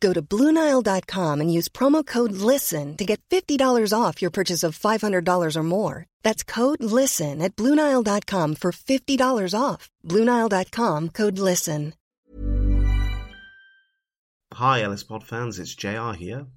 Go to Bluenile.com and use promo code LISTEN to get $50 off your purchase of $500 or more. That's code LISTEN at Bluenile.com for $50 off. Bluenile.com code LISTEN. Hi, LSPOD fans, it's JR here.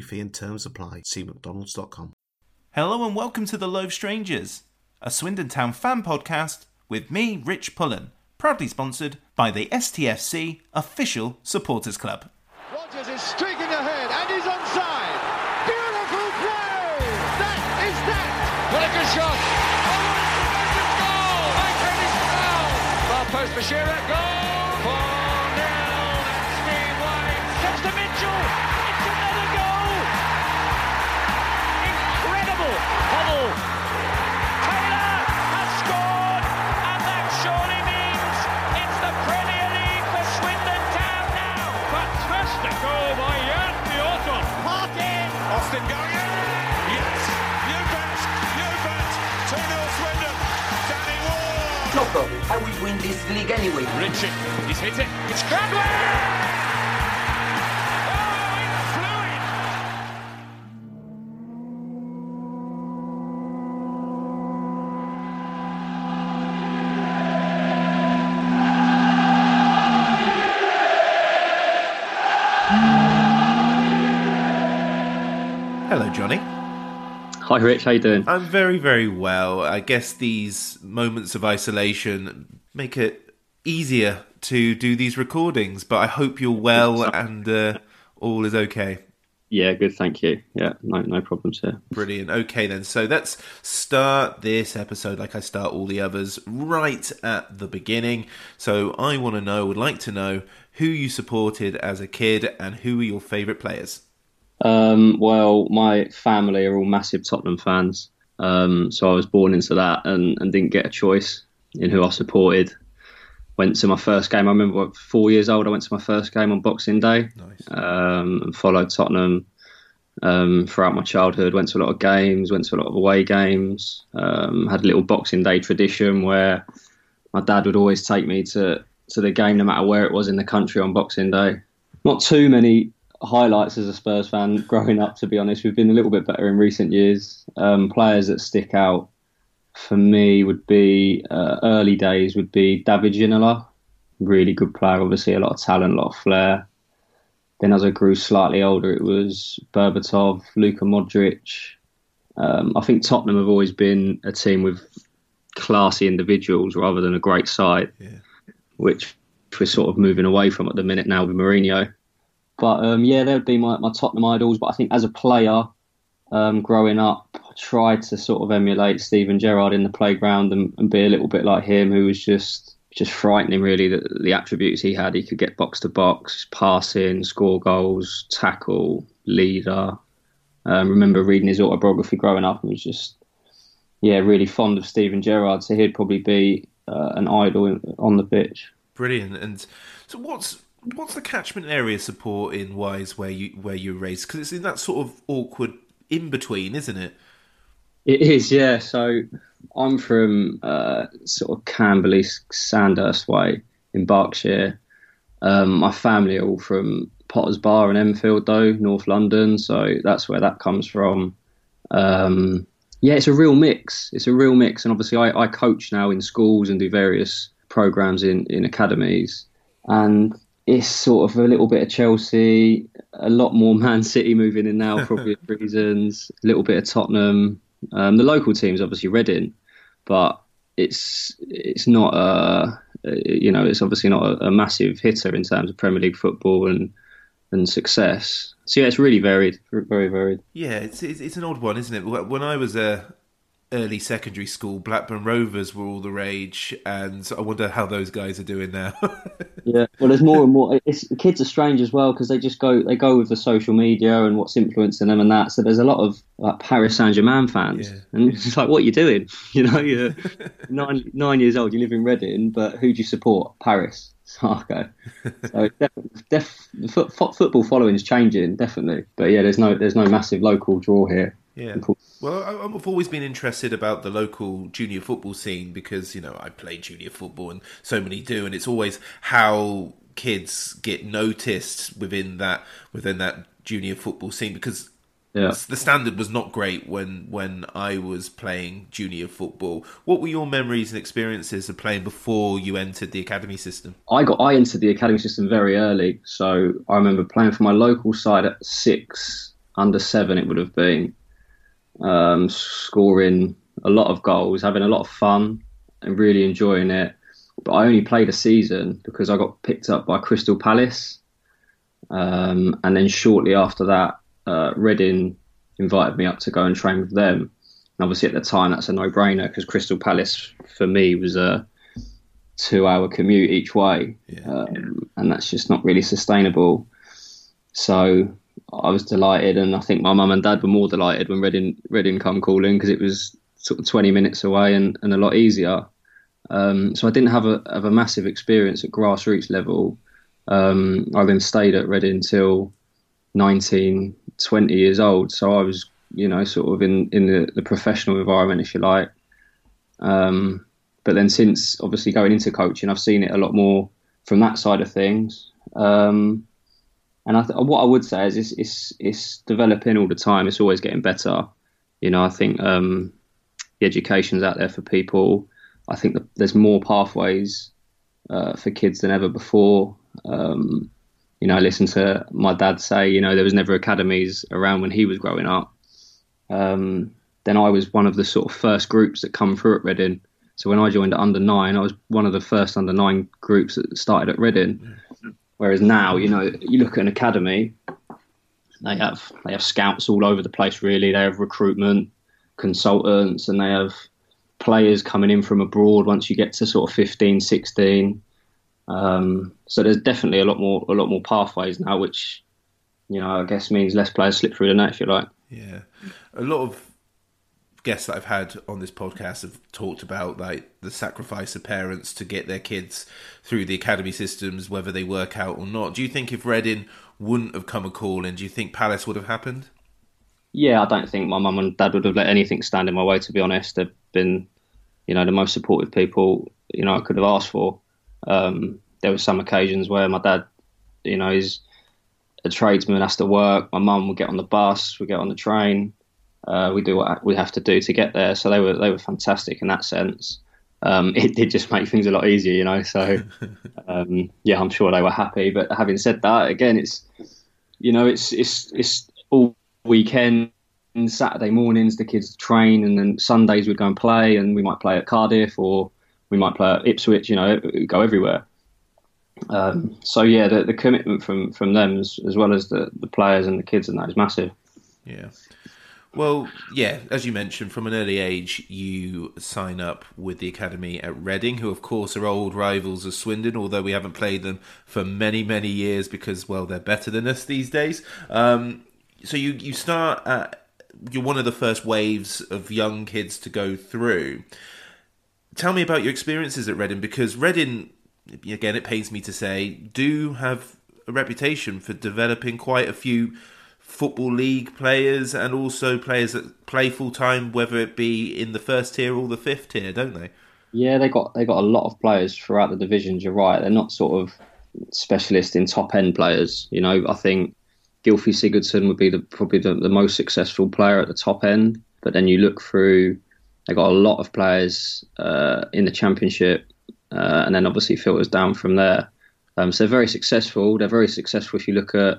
fee and terms apply. See mcdonalds.com. Hello and welcome to The Loaf Strangers, a Swindon Town fan podcast with me, Rich Pullen, proudly sponsored by the STFC Official Supporters Club. Rogers is streaking ahead and he's onside. Beautiful play! That is that! What a good shot! Oh, what a tremendous goal! Mancini foul! Far post for Shearer. Goal! Austin going in. Yes, you bet, you bet. 2 0 Swindon. Danny Ward. I will win this league anyway. Richie, he's hit it. It's Cradley. Johnny. Hi, Rich. How you doing? I'm very, very well. I guess these moments of isolation make it easier to do these recordings, but I hope you're well and uh, all is okay. Yeah, good. Thank you. Yeah, no, no problems here. Brilliant. Okay, then. So let's start this episode like I start all the others right at the beginning. So I want to know, would like to know who you supported as a kid and who were your favourite players. Um, well, my family are all massive Tottenham fans, um, so I was born into that and, and didn't get a choice in who I supported. Went to my first game. I remember at four years old. I went to my first game on Boxing Day. Nice. um, and followed Tottenham um, throughout my childhood. Went to a lot of games, went to a lot of away games. Um, had a little Boxing Day tradition where my dad would always take me to to the game, no matter where it was in the country on Boxing Day. Not too many highlights as a Spurs fan growing up, to be honest. We've been a little bit better in recent years. Um, players that stick out for me would be uh, early days would be David Ginola, really good player, obviously a lot of talent, a lot of flair. Then as I grew slightly older, it was Berbatov, Luka Modric. Um, I think Tottenham have always been a team with classy individuals rather than a great side, which we're sort of moving away from at the minute now with Mourinho. But um, yeah, they would be my, my Tottenham idols. But I think as a player, um, growing up, I tried to sort of emulate Steven Gerrard in the playground and, and be a little bit like him, who was just just frightening, really. The, the attributes he had, he could get box to box, passing, score goals, tackle, leader. Um, remember reading his autobiography growing up and was just, yeah, really fond of Steven Gerrard. So he'd probably be uh, an idol on the pitch. Brilliant. And so, what's what's the catchment area support in wise where you where you're raised? Because it's in that sort of awkward in between, isn't it? It is, yeah. So I'm from uh, sort of Camberley, Sandhurst way in Berkshire. Um, my family are all from Potters Bar and Enfield, though, North London. So that's where that comes from. Um, yeah, it's a real mix. It's a real mix. And obviously, I, I coach now in schools and do various programs in, in academies. And it's sort of a little bit of Chelsea, a lot more Man City moving in now for obvious reasons, a little bit of Tottenham. Um, the local teams, obviously Reading, but it's it's not a you know it's obviously not a, a, massive hitter in terms of Premier League football and and success. So yeah, it's really varied, very varied. Yeah, it's it's, it's an odd one, isn't it? When I was a early secondary school, Blackburn Rovers were all the rage, and I wonder how those guys are doing now. yeah, well, there's more and more. It's, kids are strange as well because they just go they go with the social media and what's influencing them and that. So there's a lot of like Paris Saint Germain fans, yeah. and it's like, what are you doing? You know, you're nine nine years old, you live in Reading, but who do you support? Paris. Okay, so def, def, foot, football following is changing definitely, but yeah, there's no there's no massive local draw here. Yeah. Well, I've always been interested about the local junior football scene because you know I play junior football and so many do, and it's always how kids get noticed within that within that junior football scene because yeah. the standard was not great when when I was playing junior football. What were your memories and experiences of playing before you entered the academy system? I got I entered the academy system very early, so I remember playing for my local side at six, under seven it would have been um, scoring a lot of goals, having a lot of fun, and really enjoying it. But I only played a season because I got picked up by Crystal Palace, um, and then shortly after that, uh, Reading invited me up to go and train with them. And obviously, at the time, that's a no-brainer because Crystal Palace for me was a two-hour commute each way, yeah. um, and that's just not really sustainable. So I was delighted, and I think my mum and dad were more delighted when Reading Reading come calling because it was sort of 20 minutes away and, and a lot easier. Um, so I didn't have a have a massive experience at grassroots level. Um, I then stayed at Reading until 19, 20 years old. So I was, you know, sort of in in the, the professional environment, if you like. Um, but then since obviously going into coaching, I've seen it a lot more from that side of things. Um, and I th- what I would say is it's, it's, it's developing all the time. It's always getting better. You know, I think um, the education's out there for people. I think there's more pathways uh, for kids than ever before. Um, you know, I listened to my dad say, you know, there was never academies around when he was growing up. Um, then I was one of the sort of first groups that come through at Reading. So when I joined at under nine, I was one of the first under nine groups that started at Reading. Whereas now, you know, you look at an academy, they have they have scouts all over the place. Really, they have recruitment consultants, and they have players coming in from abroad. Once you get to sort of 15, 16, um, so there's definitely a lot more a lot more pathways now, which you know I guess means less players slip through the net, if you like. Yeah, a lot of guests that I've had on this podcast have talked about like the sacrifice of parents to get their kids through the academy systems, whether they work out or not. Do you think if Reading wouldn't have come a call in, do you think Palace would have happened? Yeah, I don't think my mum and dad would have let anything stand in my way. To be honest, they've been, you know, the most supportive people you know I could have asked for. Um, there were some occasions where my dad, you know, is a tradesman, has to work. My mum would get on the bus, we get on the train uh, we do what we have to do to get there. So they were they were fantastic in that sense. Um, it did just make things a lot easier, you know. So um, yeah, I'm sure they were happy. But having said that, again, it's you know it's it's it's all weekend. Saturday mornings, the kids train, and then Sundays we'd go and play, and we might play at Cardiff or we might play at Ipswich. You know, go everywhere. Um, so yeah, the, the commitment from from them as, as well as the, the players and the kids and that is massive. Yeah. Well, yeah, as you mentioned, from an early age, you sign up with the academy at Reading, who, of course, are old rivals of Swindon, although we haven't played them for many, many years because, well, they're better than us these days. Um, so you, you start at, you're one of the first waves of young kids to go through. Tell me about your experiences at Reading because Reading, again, it pains me to say, do have a reputation for developing quite a few football league players and also players that play full time, whether it be in the first tier or the fifth tier, don't they? Yeah, they got they got a lot of players throughout the divisions. You're right; they're not sort of specialist in top end players. You know, I think Gylfi Sigurdsson would be the, probably the, the most successful player at the top end. But then you look through, they got a lot of players uh, in the championship, uh, and then obviously filters down from there. Um, so they're very successful. They're very successful if you look at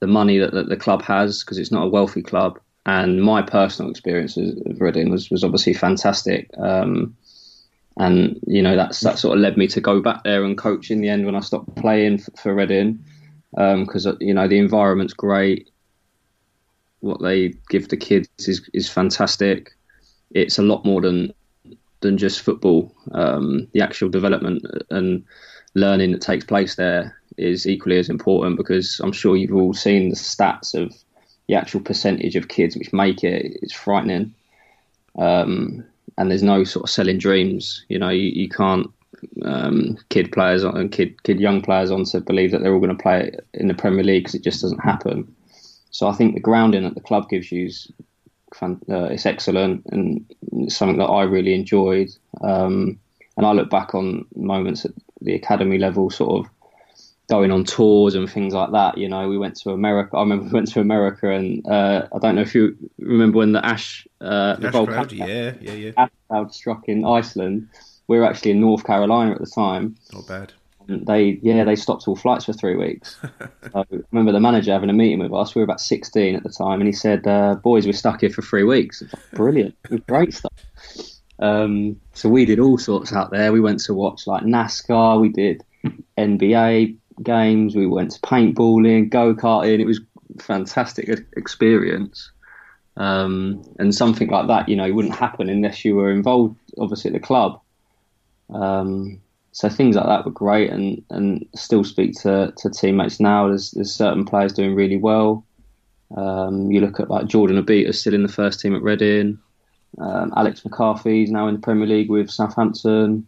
the money that, that the club has because it's not a wealthy club. And my personal experience of Reading was, was obviously fantastic. Um, and you know that's that sort of led me to go back there and coach in the end when I stopped playing for, for Reading because um, you know the environment's great. What they give the kids is is fantastic. It's a lot more than than just football. Um, the actual development and learning that takes place there is equally as important because I'm sure you've all seen the stats of the actual percentage of kids which make it. It's frightening. Um, and there's no sort of selling dreams. You know, you, you can't um, kid players and kid kid young players on to believe that they're all going to play in the Premier League because it just doesn't happen. So I think the grounding that the club gives you is uh, it's excellent and it's something that I really enjoyed. Um, and I look back on moments at the academy level, sort of going on tours and things like that. You know, we went to America. I remember we went to America, and uh, I don't know if you remember when the Ash, uh, the Ash Cloud, yeah, yeah, yeah, Ash cloud struck in Iceland. We were actually in North Carolina at the time. Not bad. And they, yeah, they stopped all flights for three weeks. so I remember the manager having a meeting with us. We were about 16 at the time, and he said, uh, "Boys, we're stuck here for three weeks." Like, Brilliant, great stuff. Um, so we did all sorts out there. We went to watch like NASCAR. We did NBA games. We went to paintballing, go karting. It was fantastic experience. Um, and something like that, you know, it wouldn't happen unless you were involved, obviously, at the club. Um, so things like that were great, and, and still speak to, to teammates now. There's, there's certain players doing really well. Um, you look at like Jordan Obita still in the first team at Reading. Um, Alex McCarthy's now in the Premier League with Southampton.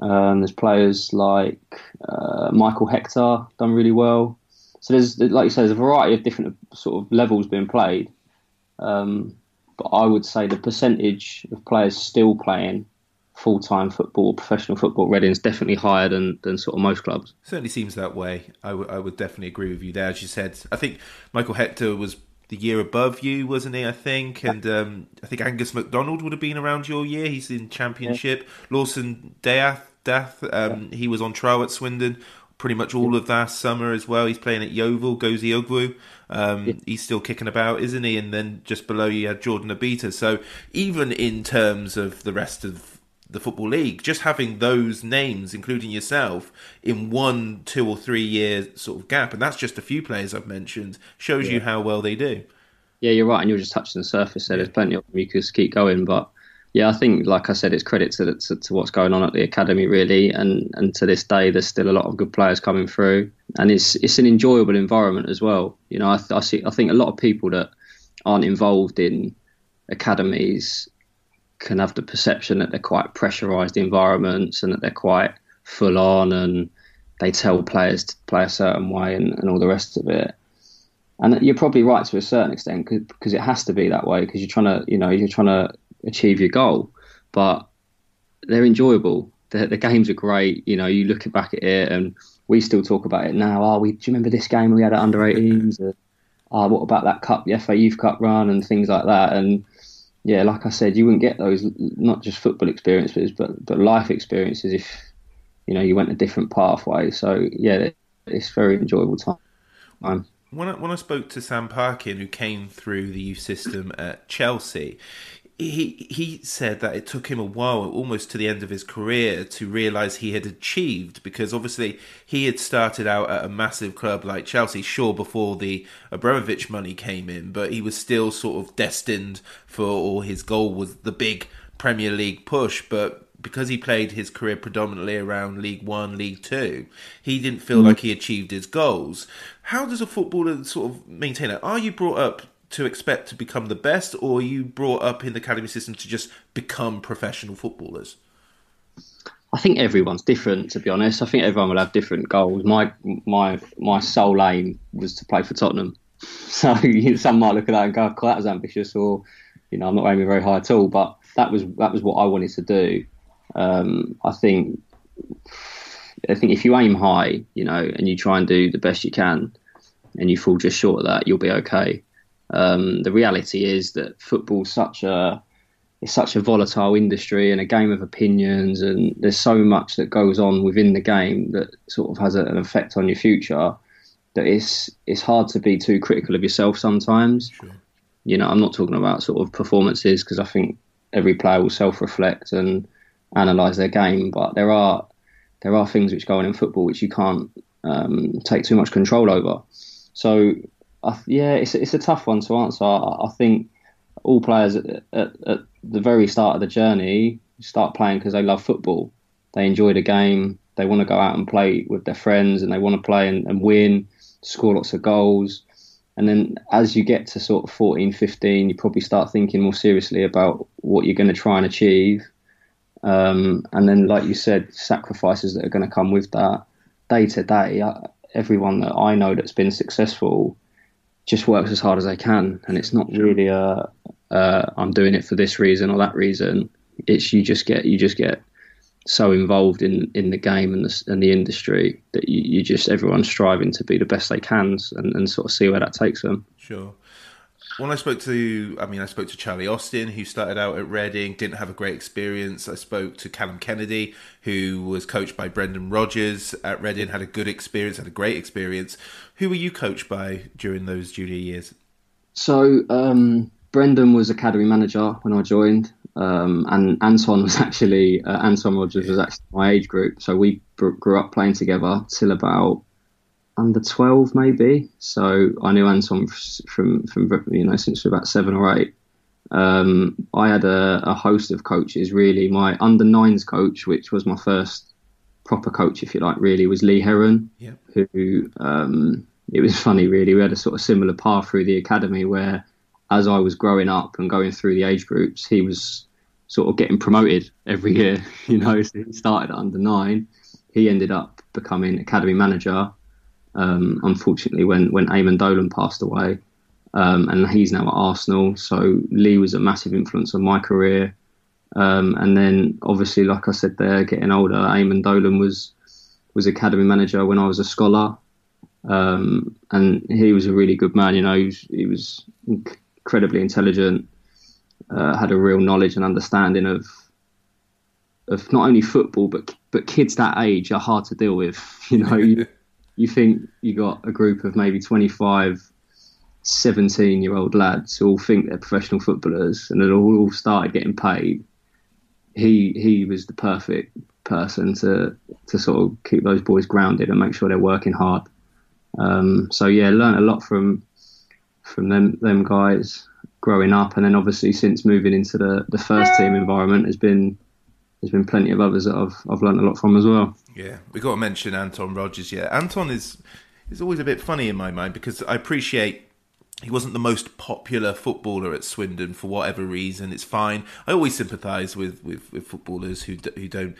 Um, there's players like uh, Michael Hector done really well. So there's, like you say, there's a variety of different sort of levels being played. Um, but I would say the percentage of players still playing full time football, professional football, Reading is definitely higher than, than sort of most clubs. Certainly seems that way. I, w- I would definitely agree with you there. As you said, I think Michael Hector was the year above you, wasn't he? I think, and um, I think Angus McDonald would have been around your year. He's in Championship. Yeah. Lawson D'Ath, D'Ath um, yeah. he was on trial at Swindon pretty much all of that summer as well. He's playing at Yeovil, Gozie Ugwu. Um, yeah. He's still kicking about, isn't he? And then just below you had Jordan Obita. So even in terms of the rest of the Football League, just having those names, including yourself, in one, two, or three year sort of gap, and that's just a few players I've mentioned, shows yeah. you how well they do. Yeah, you're right, and you're just touching the surface there. There's plenty of them you could keep going, but yeah, I think, like I said, it's credit to, to, to, what's going on at the academy, really, and, and to this day, there's still a lot of good players coming through, and it's it's an enjoyable environment as well. You know, I, I see, I think a lot of people that aren't involved in academies can have the perception that they're quite pressurised environments and that they're quite full on, and they tell players to play a certain way and, and all the rest of it. And you're probably right to a certain extent because it has to be that way because you're trying to, you know, you're trying to achieve your goal. But they're enjoyable. The, the games are great. You know, you look back at it, and we still talk about it now. Oh, we do you remember this game we had at under 18s? oh, what about that cup, the FA Youth Cup run, and things like that. And yeah, like I said, you wouldn't get those not just football experiences, but but life experiences if you know you went a different pathway. So yeah, it's very enjoyable time. When I, when I spoke to Sam Parkin, who came through the youth system at Chelsea, he he said that it took him a while, almost to the end of his career, to realise he had achieved because obviously he had started out at a massive club like Chelsea, sure before the Abramovich money came in, but he was still sort of destined for, or his goal was the big Premier League push, but. Because he played his career predominantly around League One, League Two, he didn't feel mm. like he achieved his goals. How does a footballer sort of maintain it? Are you brought up to expect to become the best, or you brought up in the academy system to just become professional footballers? I think everyone's different. To be honest, I think everyone will have different goals. My my my sole aim was to play for Tottenham. So some might look at that and go, "God, that was ambitious," or you know, I'm not aiming very high at all. But that was that was what I wanted to do. Um, I think I think if you aim high, you know, and you try and do the best you can, and you fall just short of that, you'll be okay. Um, the reality is that football's such a it's such a volatile industry and a game of opinions, and there's so much that goes on within the game that sort of has a, an effect on your future. That it's it's hard to be too critical of yourself sometimes. Sure. You know, I'm not talking about sort of performances because I think every player will self-reflect and analyze their game, but there are there are things which go on in football which you can't um, take too much control over. So, uh, yeah, it's it's a tough one to answer. I, I think all players at, at, at, the very start of the journey start playing because they love football. They enjoy the game. They want to go out and play with their friends, and they want to play and, and win, score lots of goals. And then as you get to sort of 14, 15, you probably start thinking more seriously about what you're going to try and achieve. Um, and then, like you said, sacrifices that are going to come with that day to day. Everyone that I know that's been successful just works as hard as I can, and it's not really a, a I'm doing it for this reason or that reason. It's you just get you just get so involved in, in the game and the, and the industry that you, you just everyone's striving to be the best they can and, and sort of see where that takes them. Sure. When I spoke to, I mean, I spoke to Charlie Austin, who started out at Reading, didn't have a great experience. I spoke to Callum Kennedy, who was coached by Brendan Rodgers at Reading, had a good experience, had a great experience. Who were you coached by during those junior years? So, um, Brendan was academy manager when I joined, um, and Anton was actually uh, Anton Rodgers was actually my age group. So we grew up playing together till about under 12 maybe. So I knew Anton from, from you know, since we were about seven or eight. Um, I had a, a, host of coaches really. My under nines coach, which was my first proper coach, if you like, really was Lee Heron, yep. who, um, it was funny really. We had a sort of similar path through the academy where as I was growing up and going through the age groups, he was sort of getting promoted every year, you know, so he started at under nine. He ended up becoming academy manager um, unfortunately, when when Eamonn Dolan passed away, um, and he's now at Arsenal. So Lee was a massive influence on my career. Um, and then, obviously, like I said, there getting older, Eamonn Dolan was was academy manager when I was a scholar, um, and he was a really good man. You know, he was, he was incredibly intelligent, uh, had a real knowledge and understanding of of not only football but but kids that age are hard to deal with. You know, you think you got a group of maybe 25, 17 year old lads who all think they're professional footballers and they all, all started getting paid. He he was the perfect person to to sort of keep those boys grounded and make sure they're working hard. Um, so yeah, learned a lot from from them them guys growing up, and then obviously since moving into the the first team environment has been there's been plenty of others that I've I've learned a lot from as well. Yeah, we got to mention Anton Rodgers. Yeah, Anton is is always a bit funny in my mind because I appreciate he wasn't the most popular footballer at Swindon for whatever reason. It's fine. I always sympathise with, with, with footballers who who don't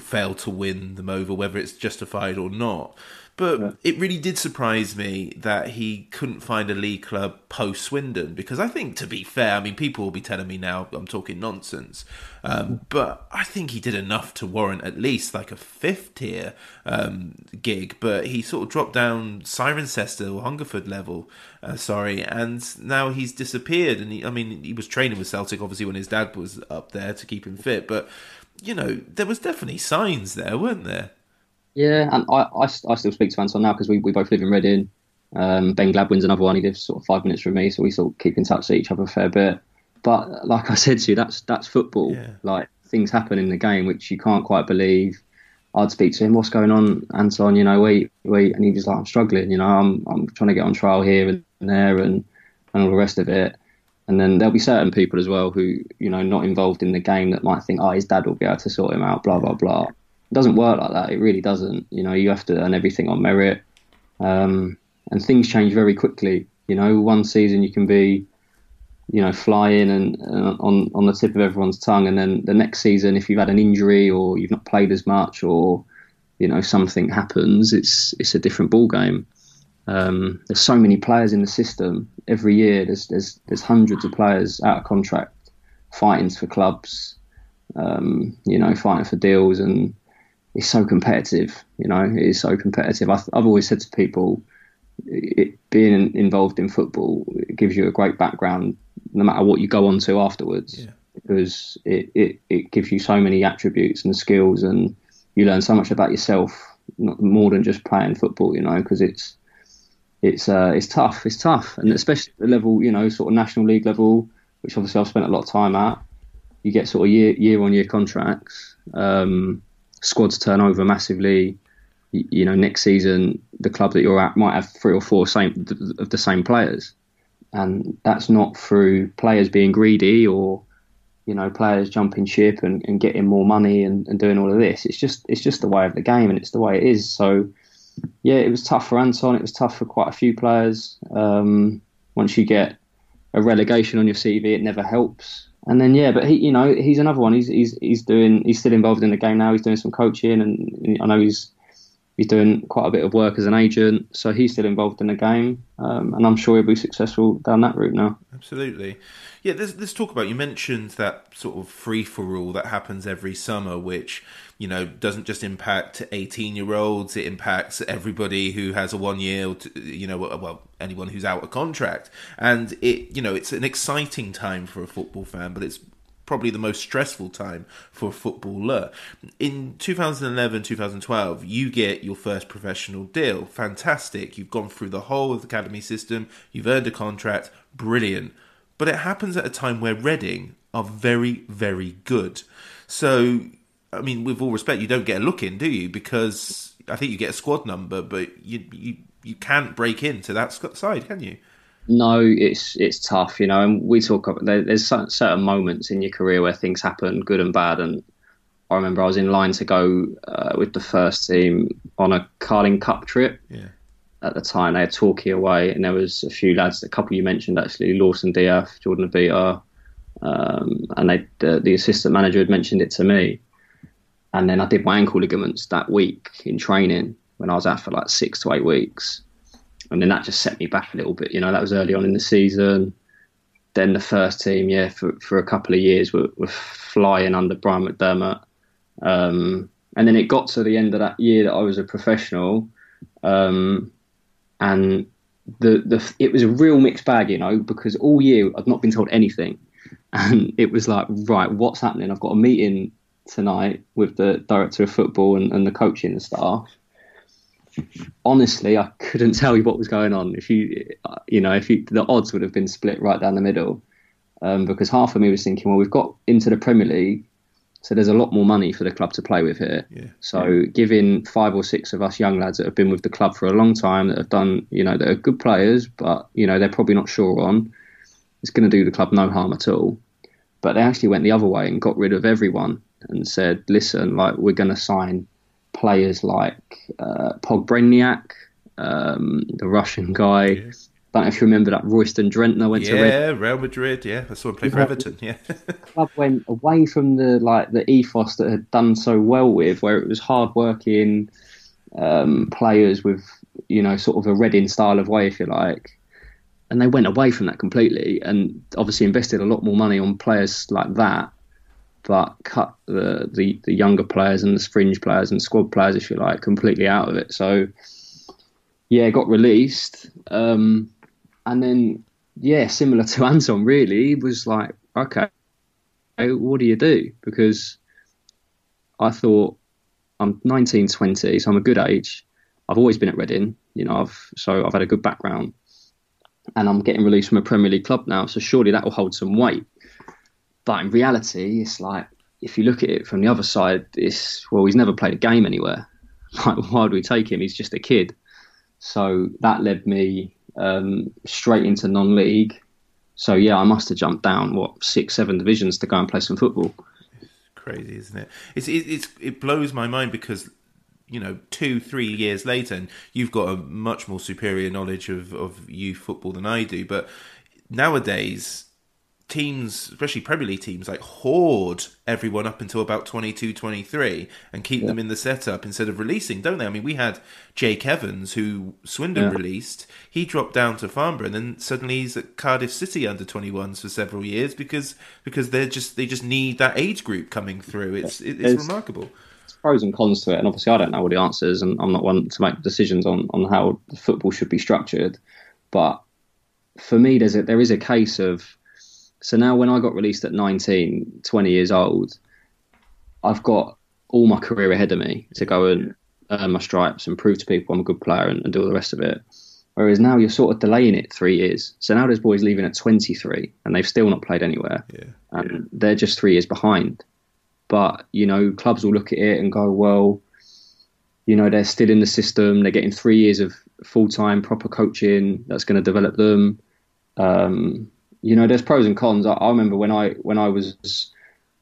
fail to win them over, whether it's justified or not. But yeah. it really did surprise me that he couldn't find a league club post Swindon because I think, to be fair, I mean, people will be telling me now I'm talking nonsense, um, but I think he did enough to warrant at least like a fifth tier um, gig. But he sort of dropped down Cirencester or Hungerford level, uh, sorry, and now he's disappeared. And he, I mean, he was training with Celtic obviously when his dad was up there to keep him fit, but you know, there was definitely signs there, weren't there? Yeah, and I, I, I still speak to Anton now because we, we both live in Reading. Um, ben Gladwin's another one. He lives sort of five minutes from me, so we sort of keep in touch with each other a fair bit. But like I said to you, that's that's football. Yeah. Like things happen in the game which you can't quite believe. I'd speak to him, what's going on, Anton? You know, wait, wait, and he was like, I'm struggling. You know, I'm I'm trying to get on trial here and there, and and all the rest of it. And then there'll be certain people as well who, you know, not involved in the game that might think, oh, his dad will be able to sort him out, blah blah blah. It doesn't work like that. It really doesn't. You know, you have to earn everything on merit, um, and things change very quickly. You know, one season you can be, you know, flying and, and on on the tip of everyone's tongue, and then the next season, if you've had an injury or you've not played as much, or you know something happens, it's it's a different ball game. Um, there's so many players in the system every year. There's there's there's hundreds of players out of contract, fighting for clubs, um, you know, fighting for deals, and it's so competitive. You know, it is so competitive. I, have always said to people, it, being involved in football it gives you a great background, no matter what you go on to afterwards. Yeah. because it, it, it gives you so many attributes and skills, and you learn so much about yourself, not more than just playing football, you know, because it's it's uh, it's tough. It's tough, and especially the level, you know, sort of national league level, which obviously I've spent a lot of time at. You get sort of year year on year contracts. Um, squads turn over massively. You, you, know, next season the club that you're at might have three or four same of the same players, and that's not through players being greedy or you know players jumping ship and, and getting more money and, and doing all of this. It's just it's just the way of the game, and it's the way it is. So yeah, it was tough for Anton. It was tough for quite a few players. Um, once you get a relegation on your CV, it never helps. And then yeah, but he, you know, he's another one. He's he's he's doing. He's still involved in the game now. He's doing some coaching, and I know he's he's doing quite a bit of work as an agent. So he's still involved in the game, um, and I'm sure he'll be successful down that route now. Absolutely. Yeah, let's talk about. You mentioned that sort of free for all that happens every summer, which you know doesn't just impact 18 year olds; it impacts everybody who has a one year, you know, well, anyone who's out of contract. And it, you know, it's an exciting time for a football fan, but it's probably the most stressful time for a footballer. In 2011, 2012, you get your first professional deal. Fantastic. You've gone through the whole of the academy system, you've earned a contract. Brilliant. But it happens at a time where Reading are very, very good. So, I mean, with all respect, you don't get a look in, do you? Because I think you get a squad number, but you you, you can't break into that side, can you? No, it's it's tough, you know. And we talk about there, there's certain moments in your career where things happen, good and bad. And I remember I was in line to go uh, with the first team on a Carling Cup trip. Yeah at the time. They had Torquay away, and there was a few lads, a couple you mentioned actually, Lawson D'Ath, Jordan Obita, um, and they, the, the, assistant manager had mentioned it to me. And then I did my ankle ligaments that week in training when I was out for like six to eight weeks. And then that just set me back a little bit. You know, that was early on in the season. Then the first team, yeah, for, for a couple of years were, were flying under Brian McDermott. Um, and then it got to the end of that year that I was a professional. Um, and the the it was a real mixed bag, you know, because all year I'd not been told anything, and it was like, right, what's happening? I've got a meeting tonight with the director of football and, and the coaching staff. Honestly, I couldn't tell you what was going on. If you, you know, if you, the odds would have been split right down the middle, um, because half of me was thinking, well, we've got into the Premier League, so there's a lot more money for the club to play with here. Yeah. So giving five or six of us young lads that have been with the club for a long time, that have done, you know, that are good players, but you know they're probably not sure on, it's going to do the club no harm at all. But they actually went the other way and got rid of everyone and said, listen, like we're going to sign players like uh, um, the Russian guy. Yes don't know if you remember that Royston Drenthe went yeah, to Red. Real Madrid. Yeah, I saw him play for Everton. Yeah, club went away from the like the ethos that had done so well with, where it was hard working um, players with you know sort of a Reading style of way, if you like, and they went away from that completely, and obviously invested a lot more money on players like that, but cut the the, the younger players and the fringe players and squad players, if you like, completely out of it. So yeah, got released. Um, and then yeah, similar to Anton, really was like, okay, what do you do? Because I thought I'm 19, 20, so I'm a good age. I've always been at Reading, you know, I've so I've had a good background, and I'm getting released from a Premier League club now, so surely that will hold some weight. But in reality, it's like if you look at it from the other side, it's well, he's never played a game anywhere. Like, why do we take him? He's just a kid. So that led me um, straight into non-league. So yeah, I must have jumped down what six, seven divisions to go and play some football. It's crazy, isn't it? It's it, it's it blows my mind because you know two, three years later, and you've got a much more superior knowledge of of youth football than I do. But nowadays, teams, especially Premier League teams, like hoard everyone up until about 22, 23 and keep yeah. them in the setup instead of releasing, don't they? I mean, we had Jake Evans, who Swindon yeah. released. He dropped down to Farnborough and then suddenly he's at Cardiff City under 21s for several years because because they're just they just need that age group coming through. It's it's, it's remarkable. Pros and cons to it, and obviously I don't know all the answers, and I'm not one to make decisions on, on how football should be structured. But for me, there's a, there is a case of So now when I got released at 19, 20 years old, I've got all my career ahead of me to go and earn my stripes and prove to people I'm a good player and, and do all the rest of it. Whereas now you're sort of delaying it three years. So now there's boys leaving at 23 and they've still not played anywhere. Yeah. And they're just three years behind. But, you know, clubs will look at it and go, well, you know, they're still in the system. They're getting three years of full time, proper coaching that's going to develop them. Um, you know, there's pros and cons. I, I remember when I when I was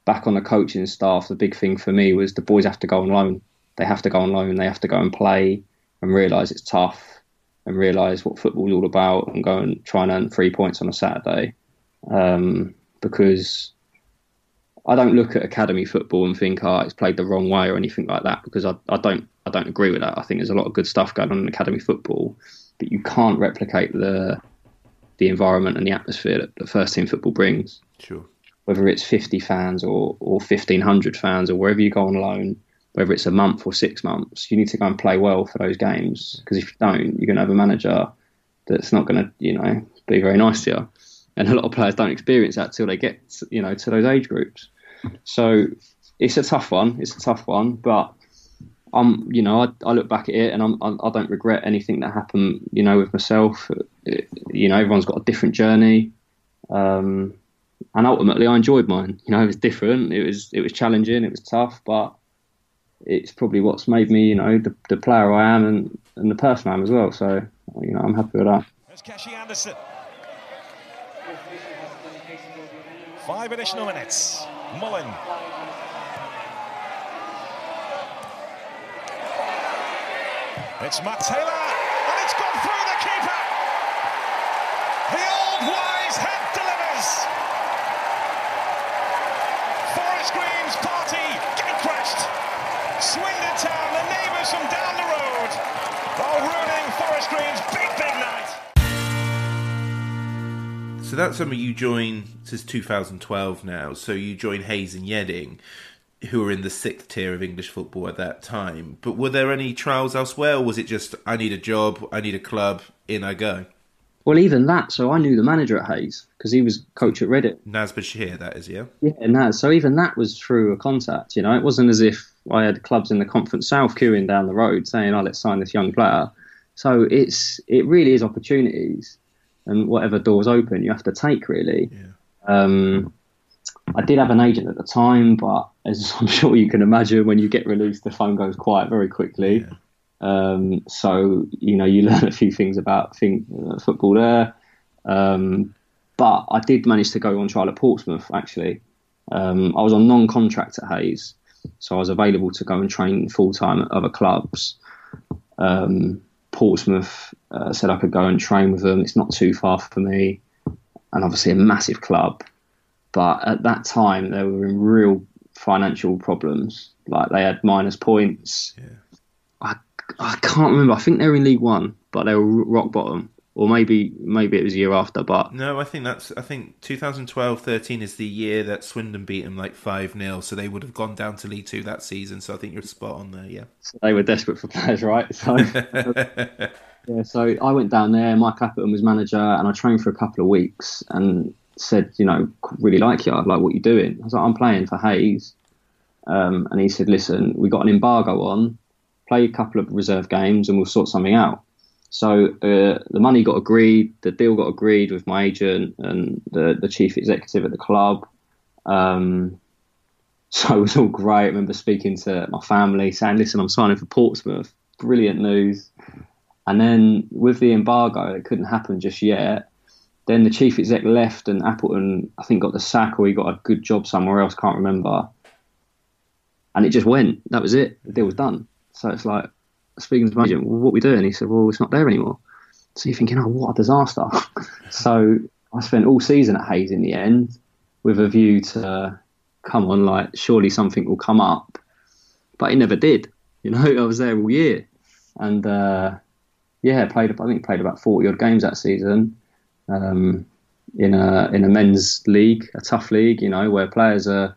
back on the coaching staff, the big thing for me was the boys have to go on loan. They have to go on loan. They have to go and play and realise it's tough and realise what football's all about and go and try and earn three points on a Saturday. Um, because I don't look at academy football and think, oh, it's played the wrong way or anything like that. Because I, I don't I don't agree with that. I think there's a lot of good stuff going on in academy football, but you can't replicate the the environment and the atmosphere that, that first team football brings. Sure. Whether it's 50 fans or, or 1,500 fans or wherever you go on loan, whether it's a month or six months, you need to go and play well for those games. Because if you don't, you're going to have a manager that's not going to, you know, be very nice to you. And a lot of players don't experience that till they get, you know, to those age groups. So it's a tough one. It's a tough one, but I'm, you know, I, I look back at it and I'm, I, I don't regret anything that happened, you know, with myself. It, you know, everyone's got a different journey, um, and ultimately, I enjoyed mine. You know, it was different. It was, it was challenging. It was tough, but it's probably what's made me, you know, the, the player I am and, and the person I am as well. So, you know, I'm happy with that. There's Keshi Anderson. Five additional minutes. Mullen. It's Matt Taylor, and it's gone through the keeper. The old wise head delivers. Forest Green's party gatecrashed. Swindon Town, the neighbours from down the road, are ruining Forest Green's big, big night. So that's something you join since 2012 now. So you join Hayes and Yeading, who were in the sixth tier of English football at that time. But were there any trials elsewhere, or was it just I need a job, I need a club, in I go? Well, even that. So I knew the manager at Hayes because he was coach at Reading. Nas Bashir, that is, yeah. Yeah, that. So even that was through a contact. You know, it wasn't as if I had clubs in the Conference South queuing down the road saying, "Oh, let's sign this young player." So it's it really is opportunities, and whatever doors open, you have to take. Really. Yeah. Um, I did have an agent at the time, but as I'm sure you can imagine, when you get released, the phone goes quiet very quickly. Yeah. Um, so you know you learn a few things about think, uh, football there. Um, but I did manage to go on trial at Portsmouth. Actually, um, I was on non-contract at Hayes, so I was available to go and train full time at other clubs. Um, Portsmouth uh, said I could go and train with them. It's not too far for me, and obviously a massive club. But at that time, they were in real financial problems. Like they had minus points. Yeah. I I can't remember. I think they were in League One, but they were rock bottom. Or maybe maybe it was a year after. But No, I think that's. I think 2012-13 is the year that Swindon beat them like five 0 so they would have gone down to League Two that season. So I think you're spot on there. Yeah. they were desperate for players, right? So yeah, so I went down there. Mike Appleton was manager, and I trained for a couple of weeks and said, you know, really like you. I like what you're doing. I was like, I'm playing for Hayes, um, and he said, listen, we got an embargo on. Play a couple of reserve games, and we'll sort something out. So uh, the money got agreed, the deal got agreed with my agent and the, the chief executive at the club. Um, so it was all great. I remember speaking to my family, saying, "Listen, I'm signing for Portsmouth. Brilliant news." And then with the embargo, it couldn't happen just yet. Then the chief exec left, and Appleton, I think, got the sack or he got a good job somewhere else. Can't remember. And it just went. That was it. The deal was done. So it's like speaking to my agent, well, what we doing? He said, well, it's not there anymore. So you're thinking, oh, what a disaster. so I spent all season at Hayes in the end with a view to, come on, like, surely something will come up. But it never did. You know, I was there all year. And, uh, yeah, played, I think played about 40 odd games that season. Um, in a in a men's league, a tough league, you know, where players are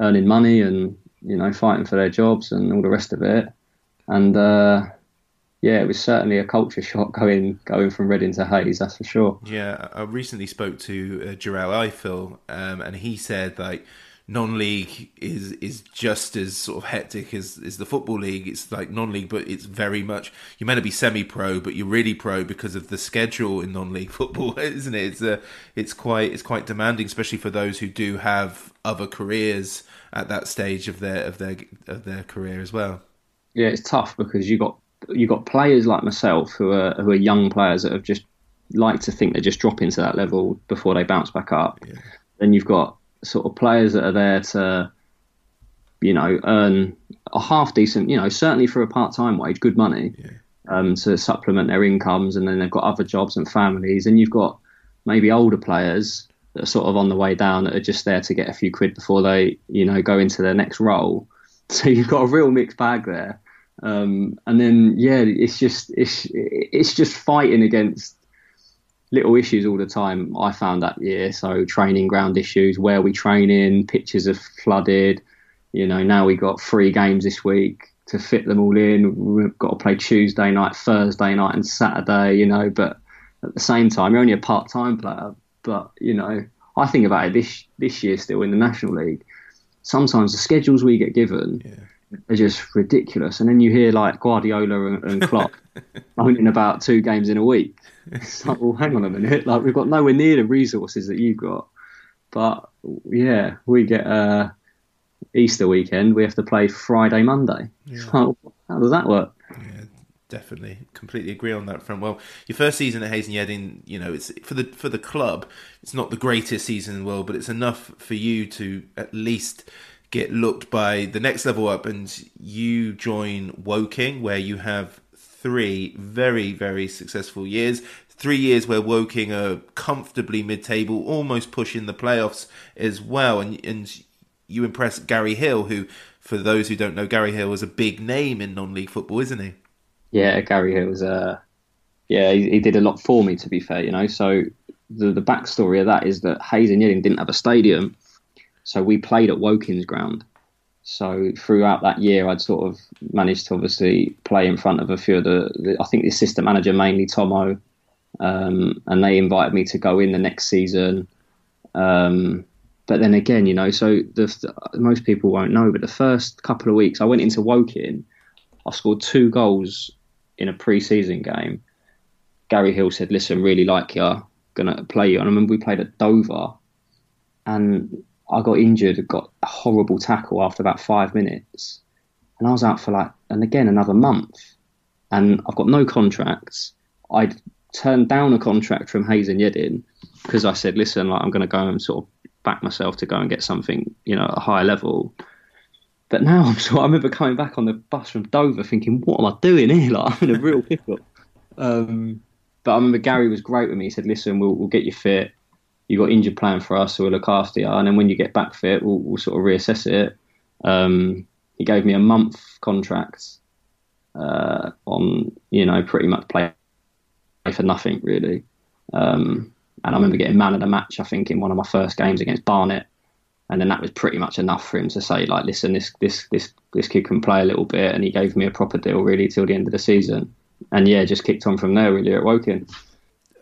earning money and you know fighting for their jobs and all the rest of it. And uh, yeah, it was certainly a culture shock going going from Reading to Hayes. That's for sure. Yeah, I recently spoke to uh, Jarell Eiffel, um, and he said like non-league is is just as sort of hectic as, as the football league. It's like non-league, but it's very much you're meant to be semi-pro, but you're really pro because of the schedule in non-league football, isn't it? It's a, it's quite it's quite demanding, especially for those who do have other careers at that stage of their of their of their career as well. Yeah, it's tough because you got you got players like myself who are who are young players that have just like to think they just drop into that level before they bounce back up. Yeah. Then you've got sort of players that are there to, you know, earn a half decent, you know, certainly for a part time wage, good money yeah. um, to supplement their incomes, and then they've got other jobs and families, and you've got maybe older players that are sort of on the way down that are just there to get a few quid before they, you know, go into their next role. So you've got a real mixed bag there. Um, and then yeah, it's just it's it's just fighting against little issues all the time. I found that year, so training ground issues, where we train in, pitches are flooded. You know, now we got three games this week to fit them all in. We've got to play Tuesday night, Thursday night, and Saturday. You know, but at the same time, you're only a part-time player. But you know, I think about it this this year still in the National League. Sometimes the schedules we get given. Yeah are just ridiculous. And then you hear like Guardiola and, and Klopp owning about two games in a week. It's like, well, hang on a minute. Like we've got nowhere near the resources that you've got. But yeah, we get uh, Easter weekend. We have to play Friday, Monday. Yeah. how does that work? Yeah, definitely, completely agree on that front. Well, your first season at Hayes and Yeading, you know, it's for the for the club. It's not the greatest season in the world, but it's enough for you to at least get looked by the next level up, and you join Woking, where you have three very, very successful years. Three years where Woking are comfortably mid-table, almost pushing the playoffs as well, and and you impress Garry Hill, who, for those who don't know, Garry Hill is a big name in non-league football, isn't he? Yeah, Garry Hill Hill's uh yeah, he, he did a lot for me. To be fair, you know, so the the backstory of that is that Hayes and Yeading didn't have a stadium, so we played at Woking's ground. So throughout that year, I'd sort of managed to obviously play in front of a few of the, the I think the assistant manager mainly Tomo, um, and they invited me to go in the next season. Um, but then again, you know, so the, most people won't know, but the first couple of weeks I went into Woking, I scored two goals in a pre-season game. Garry Hill said, "Listen, really like you, gonna play you." And I remember we played at Dover, and I got injured, got a horrible tackle after about five minutes, and I was out for like, and again another month, and I've got no contracts. I'd turned down a contract from Hayes and Yeading because I said, listen, like I'm going to go and sort of back myself to go and get something, you know, at a higher level. But now I'm sort. I remember coming back on the bus from Dover, thinking, what am I doing here? Like I'm in a real pickle. Um, but I remember Garry was great with me. He said, listen, we'll, we'll get you fit you got injured playing for us, so we'll look after you. And then when you get back fit, we'll, we'll sort of reassess it. Um, he gave me a month contract uh, on, you know, pretty much play for nothing really. Um, and I remember getting man of the match, I think, in one of my first games against Barnet. And then that was pretty much enough for him to say, like, listen, this this this this kid can play a little bit, and he gave me a proper deal really till the end of the season. And yeah, just kicked on from there really at Woking.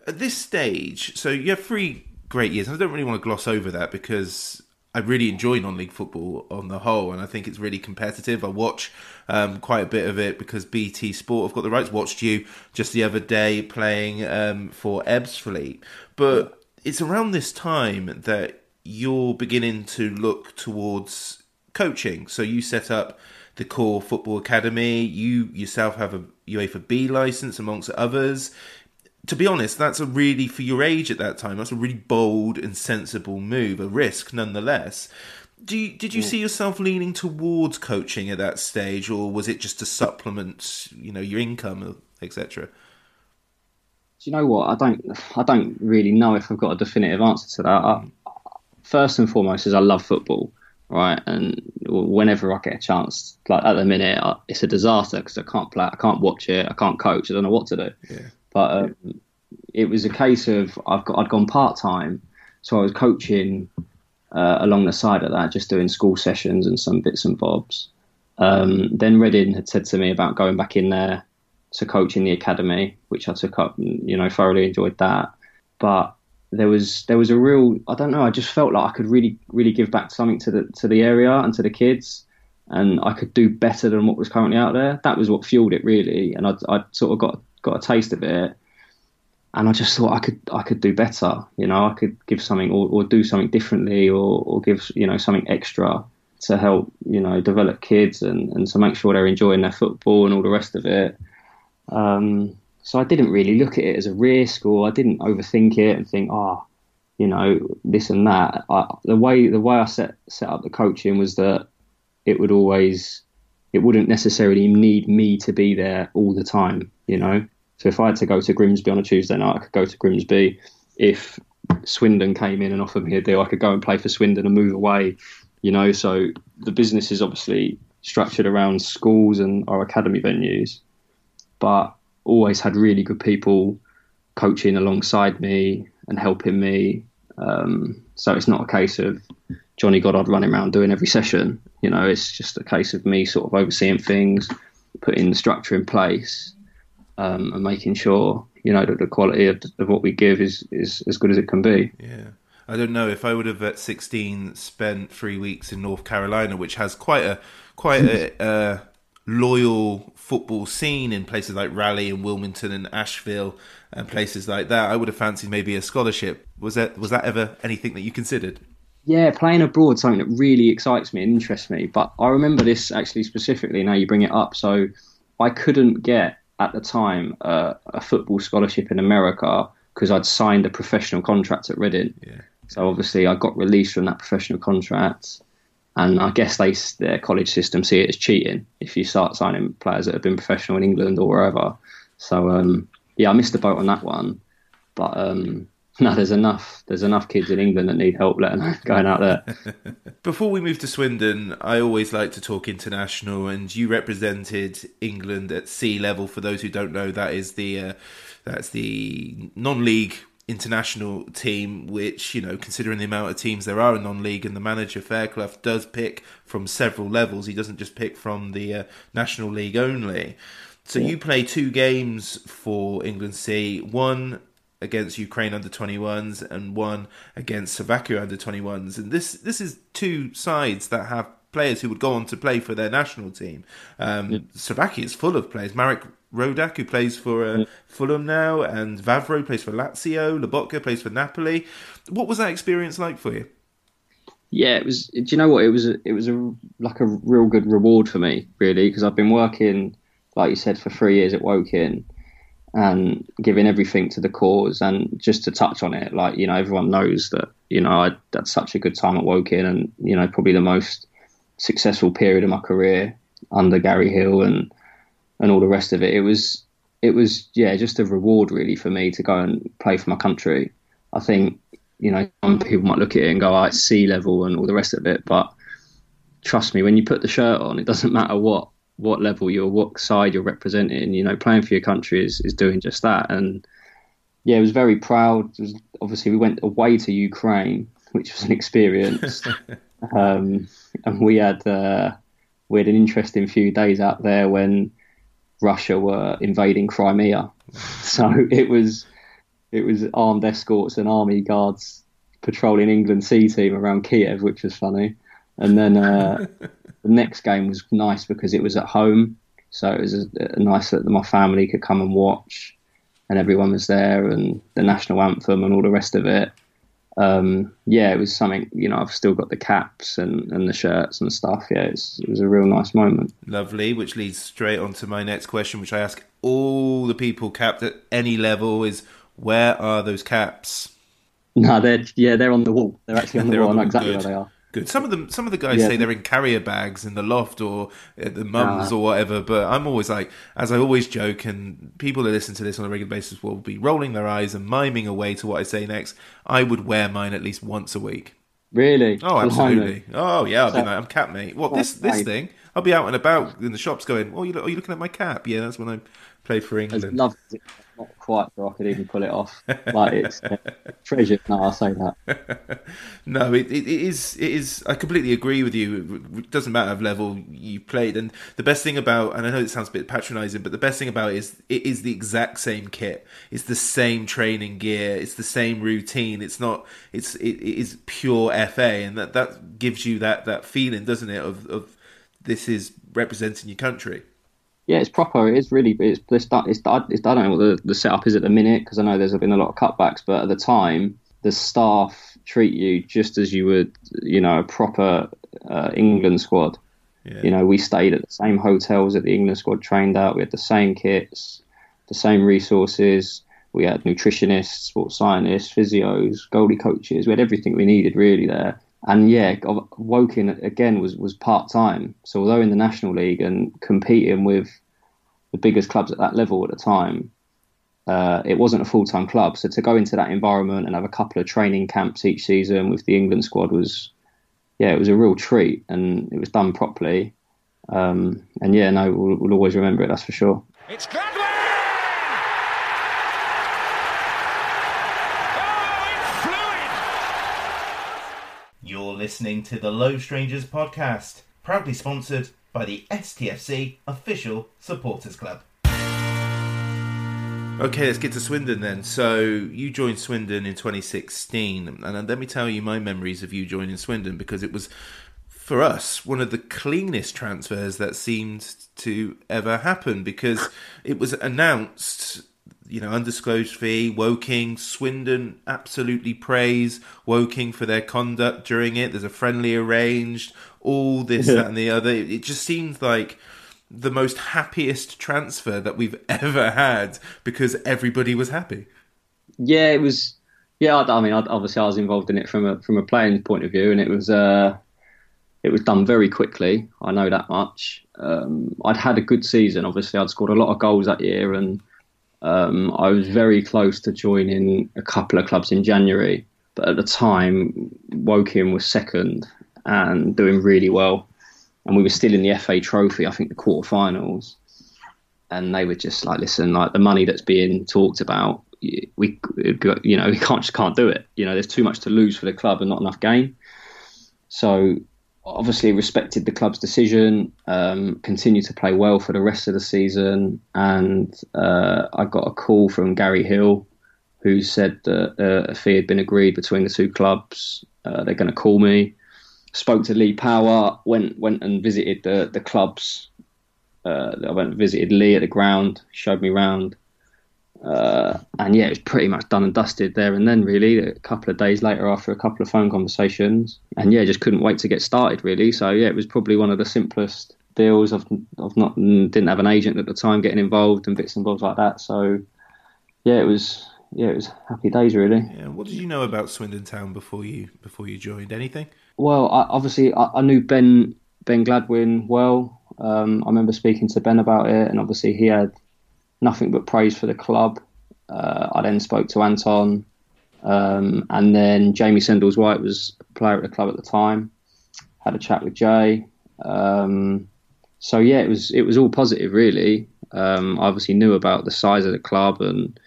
At this stage, so you have three great years. I don't really want to gloss over that because I really enjoy non-league football on the whole, and I think it's really competitive. I watch um, quite a bit of it because BT Sport have got the rights. Watched you just the other day playing um, for Ebbsfleet, but it's around this time that you're beginning to look towards coaching. So you set up the Core Football Academy. You yourself have a UEFA B license, amongst others to be honest, that's a really for your age at that time. That's a really bold and sensible move, a risk nonetheless. Do you, did you see yourself leaning towards coaching at that stage, or was it just to supplement, you know, your income, etc.? Do you know what? I don't. I don't really know if I've got a definitive answer to that. I, first and foremost, is I love football, right? And whenever I get a chance, like at the minute, it's a disaster because I can't play, I can't watch it, I can't coach, I don't know what to do. Yeah. But um, it was a case of I've got I'd gone part time, so I was coaching uh, along the side of that, just doing school sessions and some bits and bobs. Um, then Reading had said to me about going back in there to coach in the academy, which I took up. And, You know, thoroughly enjoyed that. But there was there was a real I don't know. I just felt like I could really really give back something to the to the area and to the kids, and I could do better than what was currently out there. That was what fueled it really, and I I sort of got got a taste of it, and I just thought I could I could do better. You know, I could give something or, or do something differently, or or give you know something extra to help you know develop kids and and to make sure they're enjoying their football and all the rest of it. Um, so I didn't really look at it as a risk, or I didn't overthink it and think, oh, you know, this and that. I, the way the way I set set up the coaching was that it would always, it wouldn't necessarily need me to be there all the time. You know, so if I had to go to Grimsby on a Tuesday night, I could go to Grimsby. If Swindon came in and offered me a deal, I could go and play for Swindon and move away. You know, so the business is obviously structured around schools and our academy venues, but always had really good people coaching alongside me and helping me. Um, so it's not a case of Johnny Goddard running around doing every session. You know, it's just a case of me sort of overseeing things, putting the structure in place, um, and making sure you know that the quality of, of what we give is is as good as it can be. Yeah. I don't know if I would have at 16 spent three weeks in North Carolina, which has quite a quite a, uh, loyal football scene in places like Raleigh and Wilmington and Asheville and places like that. I would have fancied maybe a scholarship. Was that was that ever anything that you considered? Yeah, playing abroad something that really excites me and interests me. But I remember this actually specifically. Now you bring it up, so I couldn't get at the time uh, a football scholarship in America because I'd signed a professional contract at Reading. Yeah. So obviously I got released from that professional contract and I guess they their college system see it as cheating if you start signing players that have been professional in England or wherever. So um, yeah, I missed the boat on that one, but um, no, there's enough. There's enough kids in England that need help letting going out there. Before we move to Swindon, I always like to talk international, and you represented England at C level. For those who don't know, that is the uh, that's the non-league international team, which, you know, considering the amount of teams there are in non league and the manager Fairclough does pick from several levels, he doesn't just pick from the uh, National League only. So yeah. you play two games for England C, one against Ukraine under 21s and one against Slovakia under 21s. And this this is two sides that have players who would go on to play for their national team. Um, yeah. Slovakia is full of players. Marek Rodak, who plays for uh, Fulham now, and Vavro plays for Lazio. Lobotka plays for Napoli. What was that experience like for you? Yeah, it was. Do you know what? It was. A, it was a like a real good reward for me, really, because I've been working, like you said, for three years at Woking, and giving everything to the cause. And just to touch on it, like you know, everyone knows that you know I had such a good time at Woking, and you know, probably the most successful period of my career under Garry Hill and and all the rest of it. It was it was yeah just a reward really for me to go and play for my country. I think you know some people might look at it and go, "Oh, it's C level" and all the rest of it, but trust me, when you put the shirt on, it doesn't matter what what level you're, what side you're representing. You know, playing for your country is is doing just that. And yeah, I was very proud. Was, obviously, we went away to Ukraine, which was an experience. um, and we had uh, we had an interesting few days out there when Russia were invading Crimea. so it was it was armed escorts and army guards patrolling England C team around Kiev, which was funny. And then uh, the next game was nice because it was at home, so it was a, a nice that my family could come and watch, and everyone was there, and the national anthem and all the rest of it um, yeah, it was something. You know, I've still got the caps and, and the shirts and stuff. Yeah, it was a real nice moment. Lovely, which leads straight on to my next question, which I ask all the people capped at any level: is where are those caps? No, they're yeah, they're on the wall. They're actually on the wall. I know exactly where they are. Good. Some of them, some of the guys yeah. say they're in carrier bags in the loft or at the mums uh, or whatever. But I'm always like, as I always joke, and people that listen to this on a regular basis will be rolling their eyes and miming away to what I say next. I would wear mine at least once a week. Really? Oh, absolutely. Oh, yeah. I'll be like, I'm cat mate. What this this thing? I'll be out and about in the shops going, "Oh, you are you looking at my cap?" Yeah, that's when I Played for As England. Lovely as it not quite so I could even pull it off. Like it's uh, treasure. No, I'll say that. no, it, it, it is. It is. I completely agree with you. It doesn't matter of level you played, and the best thing about, and I know it sounds a bit patronising, but the best thing about it is it is the exact same kit. It's the same training gear. It's the same routine. It's not. It's it, it is pure FA, and that that gives you that that feeling, doesn't it? Of of this is representing your country. Yeah, it's proper. It is really. It's it's, it's, it's I don't know what the, the setup is at the minute because I know there's been a lot of cutbacks, but at the time the staff treat you just as you would, you know, a proper uh, England squad. Yeah. You know, we stayed at the same hotels that the England squad trained at. We had the same kits, the same resources. We had nutritionists, sports scientists, physios, goalie coaches. We had everything we needed really there. And yeah, Woking again was, was part time. So although in the National League and competing with the biggest clubs at that level at the time, uh, it wasn't a full time club. So to go into that environment and have a couple of training camps each season with the England squad was, yeah, it was a real treat and it was done properly. Um, and yeah, no, we'll, we'll, always remember it. That's for sure. It's Gladwin. You're listening to the Low Strangers podcast, proudly sponsored by the STFC official supporters club. Okay, let's get to Swindon then. So you joined Swindon in 2016, and uh, let me tell you my memories of you joining Swindon because it was, for us, one of the cleanest transfers that seemed to ever happen because it was announced you know, undisclosed fee, Woking, Swindon absolutely praise Woking for their conduct during it. There's a friendly arranged, all this, that, and the other. It just seems like the most happiest transfer that we've ever had because everybody was happy. Yeah, it was. Yeah, I mean, obviously, I was involved in it from a from a playing point of view, and it was uh, it was done very quickly. I know that much. Um, I'd had a good season. Obviously, I'd scored a lot of goals that year, and um, I was very close to joining a couple of clubs in January, but at the time, Woking was second and doing really well. And we were still in the FA Trophy, I think the quarterfinals. And they were just like, listen, like the money that's being talked about, we, you know, we can't just can't do it. You know, there's too much to lose for the club and not enough gain. So obviously respected the club's decision, um, continued to play well for the rest of the season, and uh, I got a call from Garry Hill, who said that uh, a fee had been agreed between the two clubs. Uh, they're going to call me. Spoke to Lee Power, went went and visited the the clubs. Uh, I went and visited Lee at the ground, showed me around. Uh, and yeah, it was pretty much done and dusted there and then, really. A couple of days later, after a couple of phone conversations, and yeah, just couldn't wait to get started, really. So yeah, it was probably one of the simplest deals. I've, I've not didn't have an agent at the time getting involved and bits and bobs like that. So yeah, it was yeah, it was happy days, really. Yeah. What did you know about Swindon Town before you before you joined? Anything? Well, I, obviously, I, I, knew Ben Ben Gladwin well. Um, I remember speaking to Ben about it, and obviously he had nothing but praise for the club. Uh, I then spoke to Anton, um, and then Jamie Sendles White was a player at the club at the time. Had a chat with Jay. Um, so yeah, it was it was all positive really. Um, I obviously knew about the size of the club and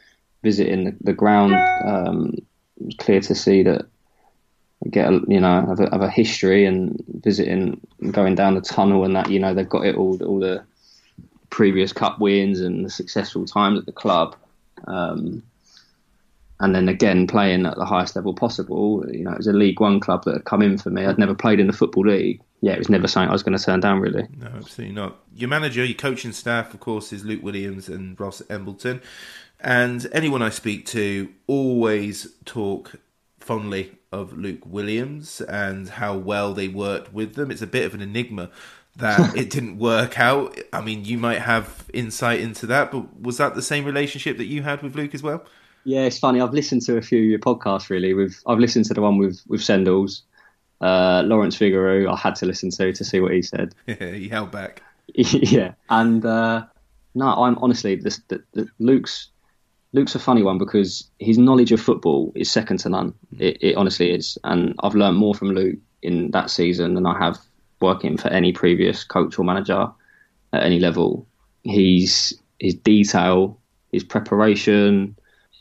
visiting the, the ground. Um, it was clear to see that get a, you know have a, have a history and visiting going down the tunnel and that you know they've got it all all the previous cup wins and the successful times at the club. Um, and then again playing at the highest level possible. You know, it was a League One club that had come in for me. I'd never played in the football league. Yeah, it was never something I was going to turn down. Really, no, absolutely not. Your manager, your coaching staff, of course, is Luke Williams and Ross Embleton. And anyone I speak to always talk fondly of Luke Williams and how well they worked with them. It's a bit of an enigma that it didn't work out. I mean, you might have insight into that, but was that the same relationship that you had with Luke as well? Yeah, it's funny. I've listened to a few of your podcasts. Really, with I've listened to the one with with Sendles, uh, Lawrence Vigouroux. I had to listen to to see what he said. Yeah, he held back. yeah, and uh, no, I'm honestly this the, the, Luke's Luke's a funny one because his knowledge of football is second to none. It, it honestly is, and I've learned more from Luke in that season than I have working for any previous coach or manager at any level. He's his detail, his preparation,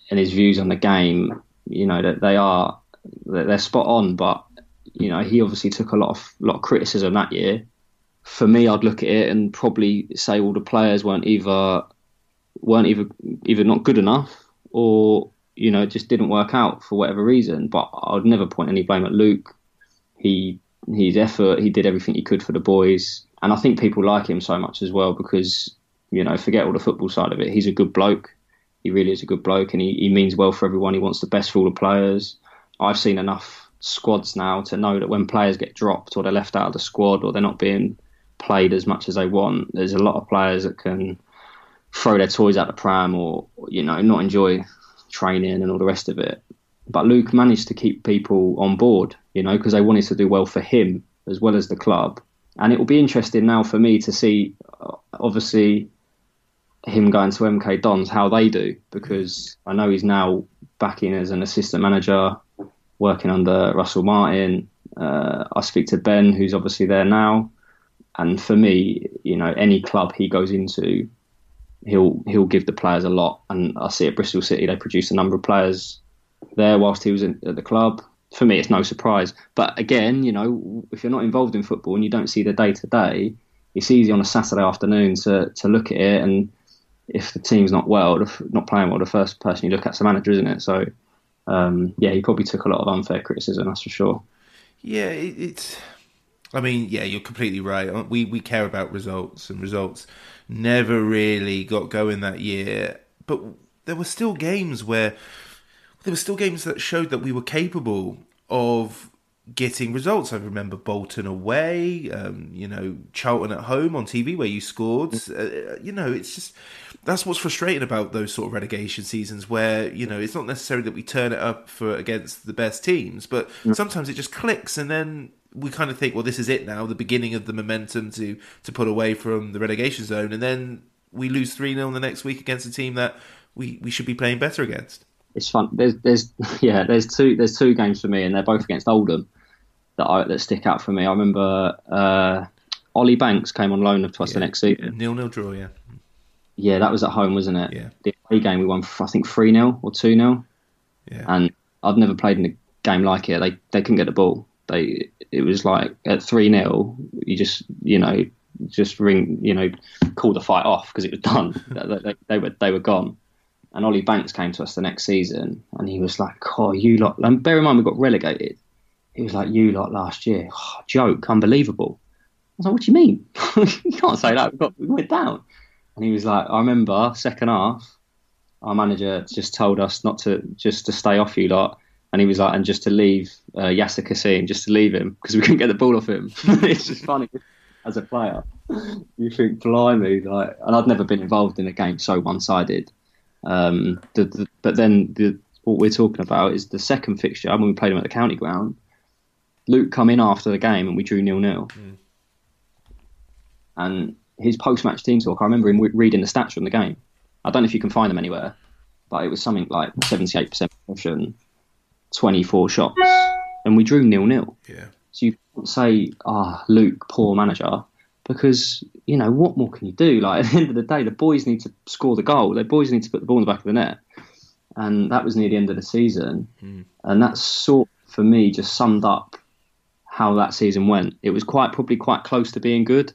and his views on the game, you know that they are they're spot on. But you know he obviously took a lot of lot of criticism that year. For me, I'd look at it and probably say all the players weren't either weren't either either not good enough or you know just didn't work out for whatever reason. But I'd never point any blame at Luke. He his effort, he did everything he could for the boys, and I think people like him so much as well because you know forget all the football side of it. He's a good bloke. He really is a good bloke, and he, he means well for everyone. He wants the best for all the players. I've seen enough squads now to know that when players get dropped or they're left out of the squad or they're not being played as much as they want, there's a lot of players that can throw their toys out the pram or you know not enjoy training and all the rest of it. But Luke managed to keep people on board, you know, because they wanted to do well for him as well as the club. And it will be interesting now for me to see, uh, obviously, him going to MK Dons how they do because I know he's now back in as an assistant manager, working under Russell Martin. Uh, I speak to Ben, who's obviously there now, and for me, you know, any club he goes into, he'll he'll give the players a lot. And I see at Bristol City they produce a number of players there whilst he was in, at the club. For me, it's no surprise. But again, you know, if you're not involved in football and you don't see the day to day, it's easy on a Saturday afternoon to to look at it and if the team's not well, if not playing well, the first person you look at is the manager, isn't it? So, um, yeah, he probably took a lot of unfair criticism, that's for sure. Yeah, it, it's. I mean, yeah, you're completely right. We we care about results, and results never really got going that year. But there were still games where there were still games that showed that we were capable of getting results. I remember Bolton away, um, you know, Charlton at home on TV where you scored. Uh, you know, it's just that's what's frustrating about those sort of relegation seasons where you know it's not necessarily that we turn it up for against the best teams, but sometimes it just clicks and then we kind of think, well, this is it now, the beginning of the momentum to to put away from the relegation zone, and then we lose three 0 the next week against a team that we, we should be playing better against it's fun. There's, there's, yeah, there's two, there's two games for me, and they're both against Oldham that I, that stick out for me. I remember uh, Ollie Banks came on loan to us yeah. the next season. Nil nil draw, yeah. Yeah, that was at home, wasn't it? Yeah. The away game we won, I think three 0 or two 0 Yeah. And I've never played in a game like it. They they couldn't get the ball. They it was like at three 0 you just you know just ring you know call the fight off because it was done. they, they, they were they were gone. And Ollie Banks came to us the next season, and he was like, "Oh, you lot." And bear in mind, we got relegated. He was like, "You lot last year, oh, joke, unbelievable." I was like, "What do you mean? you can't say that. We got we went down." And he was like, "I remember second half, our manager just told us not to just to stay off you lot." And he was like, "And just to leave uh, Yaser Kasim, just to leave him because we couldn't get the ball off him." it's just funny as a player. You think, blimey, like, and I'd never been involved in a game so one-sided. Um, the, the, but then the, what we're talking about is the second fixture when we played him at the county ground. Luke come in after the game and we drew nil nil. Mm. And his post match team talk, I remember him reading the stats from the game. I don't know if you can find them anywhere, but it was something like seventy eight percent possession, twenty four shots, and we drew nil nil. Yeah. So you can't say, "Ah, oh, Luke, poor manager," because you know what more can you do? Like at the end of the day, the boys need to score the goal. The boys need to put the ball in the back of the net, and that was near the end of the season. Mm. And that sort for me just summed up how that season went. It was quite probably quite close to being good,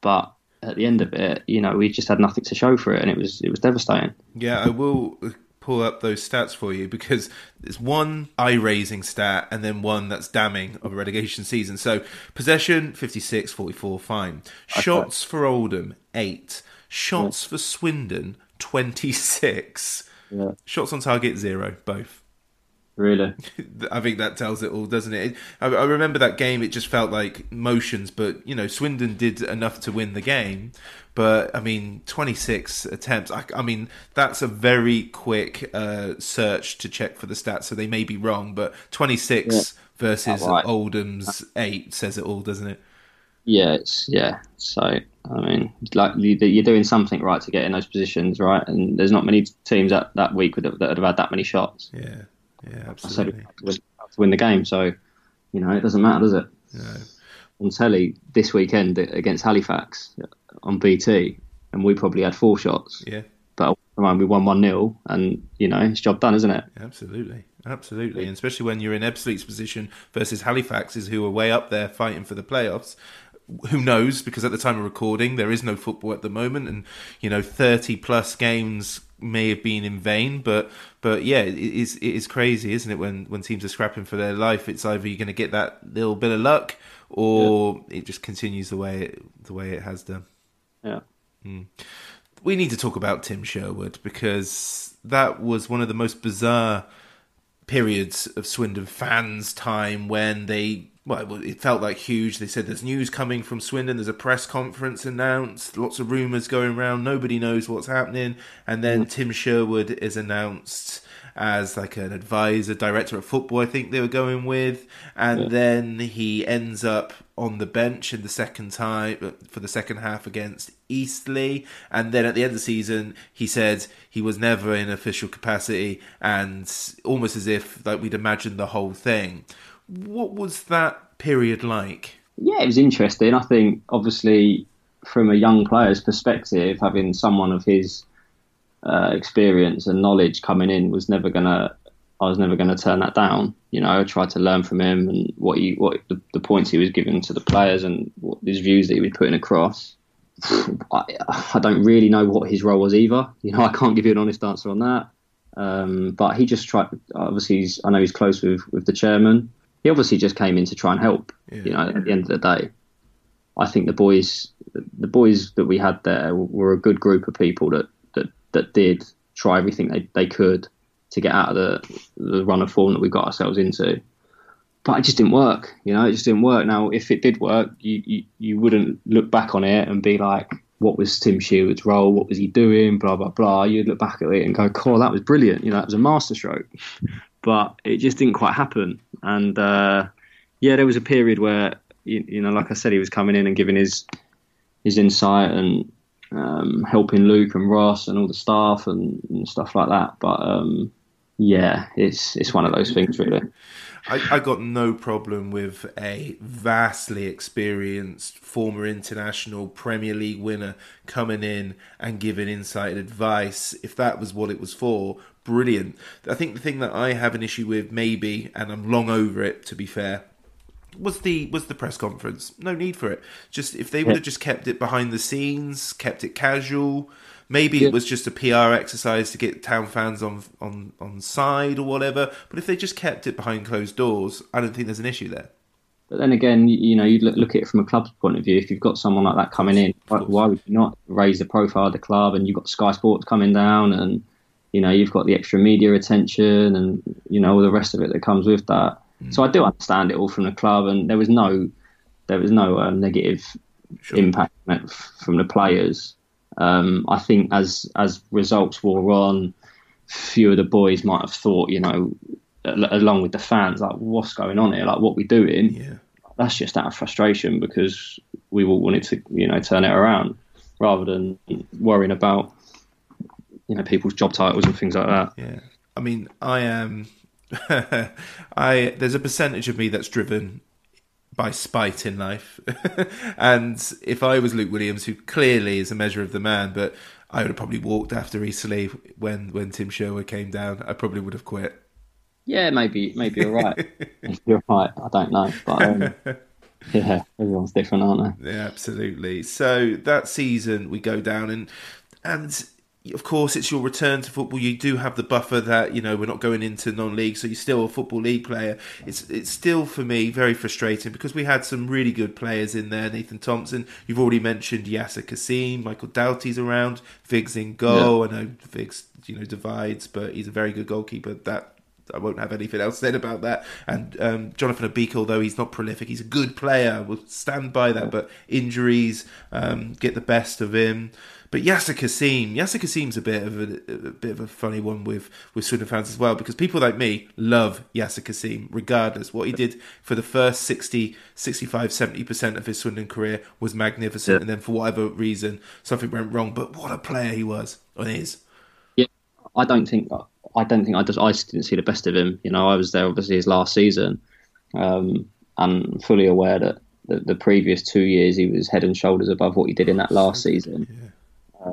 but at the end of it, you know, we just had nothing to show for it, and it was it was devastating. Yeah, I will pull up those stats for you because there's one eye raising stat and then one that's damning of a relegation season. So possession 56 44 fine. Shots okay. for Oldham 8. Shots yeah. for Swindon 26. Yeah. Shots on target 0 both. Really? I think that tells it all, doesn't it? I, I remember that game, it just felt like motions, but, you know, Swindon did enough to win the game. But, I mean, 26 attempts. I, I mean, that's a very quick uh, search to check for the stats, so they may be wrong, but 26 yeah. versus right. Oldham's 8 says it all, doesn't it? Yeah, it's, yeah. So, I mean, like you're doing something right to get in those positions, right? And there's not many teams that, that week that would have had that many shots. Yeah. Yeah, absolutely. To win the game, so you know it doesn't matter, does it? No. On telly this weekend against Halifax on BT, and we probably had four shots. Yeah. But we won one 0 and you know it's job done, isn't it? Absolutely, absolutely, and especially when you're in Ebbsfleet's position versus Halifax's, who are way up there fighting for the playoffs. Who knows? Because at the time of recording, there is no football at the moment, and you know, thirty plus games may have been in vain. But but yeah, it is it is crazy, isn't it? When when teams are scrapping for their life, it's either you're going to get that little bit of luck, or yeah. it just continues the way it, the way it has done. Yeah. Mm. We need to talk about Tim Sherwood because that was one of the most bizarre periods of Swindon fans' time when they well, it felt like huge. They said there's news coming from Swindon. There's a press conference announced. Lots of rumours going around. Nobody knows what's happening. And then mm. Tim Sherwood is announced as like an advisor, director of football. I think they were going with, and yeah. then he ends up on the bench in the second time for the second half against Eastleigh, and then at the end of the season, he said he was never in official capacity, and almost as if like we'd imagined the whole thing. What was that period like? Yeah, it was interesting. I think obviously from a young player's perspective, having someone of his uh, experience and knowledge coming in was never gonna. I was never going to turn that down. You know, I tried to learn from him and what he, what the, the points he was giving to the players and what his views that he was putting across. I, I, don't really know what his role was either. You know, I can't give you an honest answer on that. Um, but he just tried. Obviously, he's, I know he's close with with the chairman. He obviously just came in to try and help. Yeah. You know, at the end of the day, I think the boys, the boys that we had there, were a good group of people that that that did try everything they, they could to get out of the the run of form that we got ourselves into. But it just didn't work, you know. It just didn't work. Now, if it did work, you you, you wouldn't look back on it and be like, "What was Tim Sherwood's role? What was he doing?" Blah blah blah. You'd look back at it and go, "Cool, that was brilliant." You know, that was a masterstroke. but it just didn't quite happen. And uh, yeah, there was a period where you, you know, like I said, he was coming in and giving his his insight and um, helping Luke and Ross and all the staff and, and stuff like that. But um, yeah, it's it's one of those things really. I, I, got no problem with a vastly experienced former international Premier League winner coming in and giving insight and advice. If that was what it was for, brilliant. I think the thing that I have an issue with, maybe, and I'm long over it to be fair, was the was the press conference. No need for it. Just if they would have just kept it behind the scenes, kept it casual. Maybe yeah. it was just a PR exercise to get town fans on on on side or whatever. But if they just kept it behind closed doors, I don't think there's an issue there. But then again, you know, you look, look at it from a club's point of view. If you've got someone like that coming in, why, why would you not raise the profile of the club? And you've got Sky Sports coming down, and you know, you've got the extra media attention, and you know all the rest of it that comes with that. Mm. So I do understand it all from the club, and there was no there was no uh, negative sure. impact from the players. Um, I think as as results wore on, few of the boys might have thought, you know, along with the fans, like what's going on here, like what we doing. Yeah. That's just out of frustration because we all wanted to, you know, turn it around rather than worrying about, you know, people's job titles and things like that. Yeah. I mean, I am. I there's a percentage of me that's driven by spite in life. and if I was Luke Williams, who clearly is a measure of the man, but I would have probably walked after Eastleigh when when Tim Sherwood came down. I probably would have quit. Yeah, maybe maybe you're right. you're right. I don't know, but um, yeah, everyone's different, aren't they? Yeah, absolutely. So that season we go down and and of course, it's your return to football. You do have the buffer that you know we're not going into non-league, so you're still a football league player. It's it's still for me very frustrating because we had some really good players in there. Nathan Thompson, you've already mentioned Yaser Kasim, Michael Doughty's around, Viggs in goal. Yeah. I know Viggs, you know, divides, but he's a very good goalkeeper. That I won't have anything else said about that. And um, Jonathan Obika, although he's not prolific, he's a good player. We'll stand by that. But injuries um, get the best of him. But Yaser Kasim, Yaser Kasim's a bit of a, a, bit of a funny one with with Swindon fans as well because people like me love Yaser Kasim regardless. What he did for the first 60, 65, 70% of his Swindon career was magnificent, yeah. and then for whatever reason something went wrong. But what a player he was on his. Yeah, I don't think I don't think I just I didn't see the best of him. You know, I was there obviously his last season. Um, I'm fully aware that the, the, previous two years he was head and shoulders above what he did in that last season. Yeah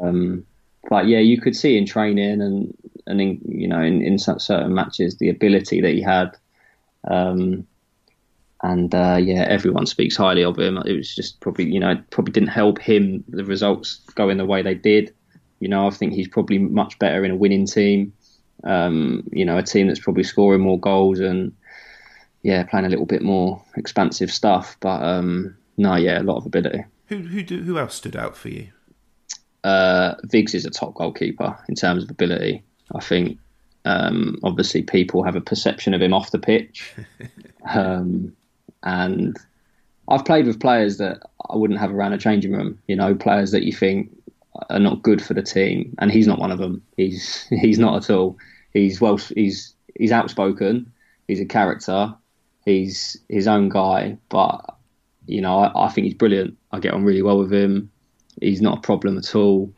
Um, but yeah, you could see in training and and in you know in, in certain matches the ability that he had. Um, and uh, yeah, everyone speaks highly of him. It was just probably you know probably didn't help him the results going the way they did. You know, I think he's probably much better in a winning team. Um, you know, a team that's probably scoring more goals and yeah, playing a little bit more expansive stuff. But um, no, yeah, a lot of ability. Who who do, who else stood out for you? Uh, Viggs is a top goalkeeper in terms of ability. I think um, obviously people have a perception of him off the pitch, um, and I've played with players that I wouldn't have around a changing room. You know, players that you think are not good for the team, and he's not one of them. He's he's not at all. He's well, he's he's outspoken. He's a character. He's his own guy, but you know, I, I think he's brilliant. I get on really well with him. He's not a problem at all.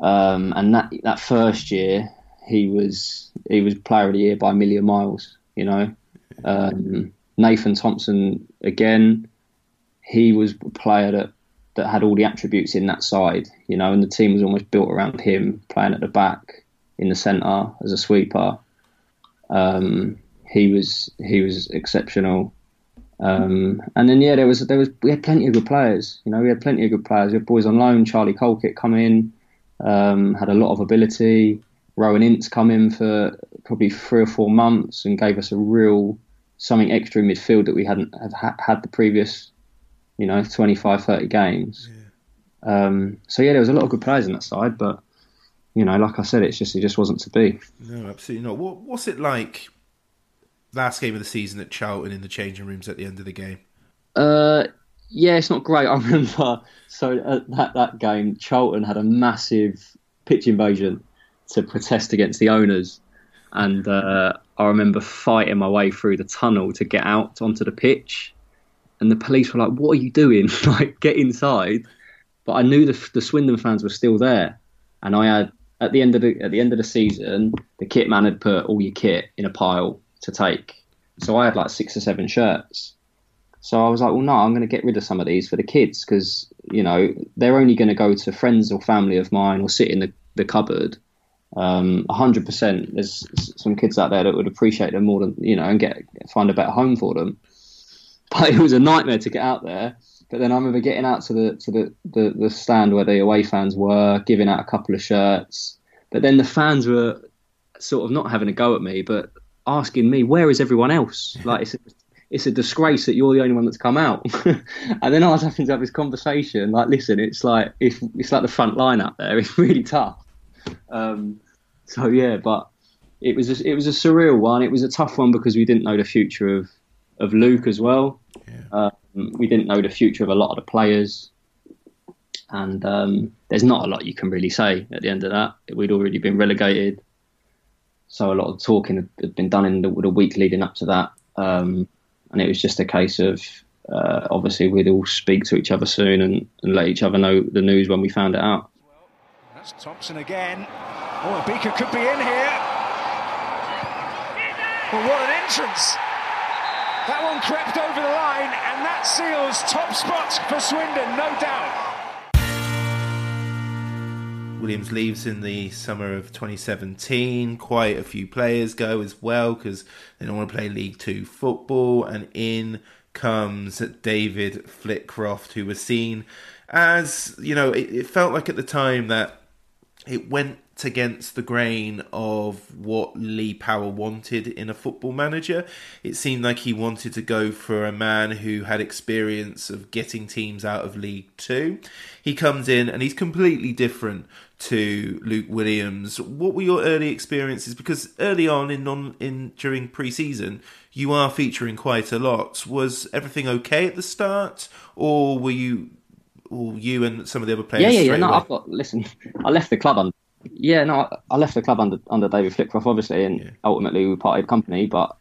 Um, and that that first year, he was he was player of the year by a million miles. You know, um, Nathan Thompson again. He was a player that that had all the attributes in that side. You know, and the team was almost built around him playing at the back, in the centre as a sweeper. Um, he was he was exceptional. Um, and then yeah, there was there was we had plenty of good players. You know, we had plenty of good players. We had boys on loan. Charlie Colkett come in, um, had a lot of ability. Rohan Ince come in for probably three or four months and gave us a real something extra in midfield that we hadn't have had the previous, you know, 25, 30 games. Yeah. Um, so yeah, there was a lot of good players in that side, but you know, like I said, it's just it just wasn't to be. No, absolutely not. What what's it like? Last game of the season at Charlton in the changing rooms at the end of the game. Uh, yeah, it's not great. I remember so at that that game, Charlton had a massive pitch invasion to protest against the owners, and uh, I remember fighting my way through the tunnel to get out onto the pitch, and the police were like, "What are you doing? like, get inside!" But I knew the, the Swindon fans were still there, and I had at the end of the at the end of the season, the kit man had put all your kit in a pile to take. So I had like six or seven shirts. So I was like, well, no, I'm going to get rid of some of these for the kids because you know they're only going to go to friends or family of mine or sit in the, the cupboard. Um, 100%. There's some kids out there that would appreciate them more than you know and get find a better home for them. But it was a nightmare to get out there. But then I remember getting out to the to the, the, the stand where the away fans were, giving out a couple of shirts. But then the fans were sort of not having a go at me, but asking me, "Where is everyone else?" Like it's a, it's a disgrace that you're the only one that's come out. and then I was having to have this conversation. Like, listen, it's like it's it's like the front line out there. It's really tough. Um, so yeah, but it was a, it was a surreal one. It was a tough one because we didn't know the future of of Luke as well. Yeah. Um, we didn't know the future of a lot of the players, and um, there's not a lot you can really say at the end of that. We'd already been relegated, so a lot of talking had been done in the, the week leading up to that, um, and it was just a case of uh, obviously we'd all speak to each other soon and, and, let each other know the news when we found it out. That's Thompson again. Oh, Beaker could be in here. Well, what an entrance! That one crept over the line, and that seals top spot for Swindon, no doubt. Williams leaves in the summer of 2017. Quite a few players go as well because they don't want to play League Two football. And in comes David Flitcroft, who was seen as, you know, it, it felt like at the time that it went against the grain of what Lee Power wanted in a football manager. It seemed like he wanted to go for a man who had experience of getting teams out of League Two. He comes in and he's completely different to Luke Williams. What were your early experiences? Because early on in non in during pre-season, you are featuring quite a lot. Was everything okay at the start, or were you? Or you and some of the other players. Yeah, yeah, yeah. No, away? I've got. Listen, I left the club on yeah, no, I left the club under under David Flitcroft, obviously, and yeah. ultimately we parted company. But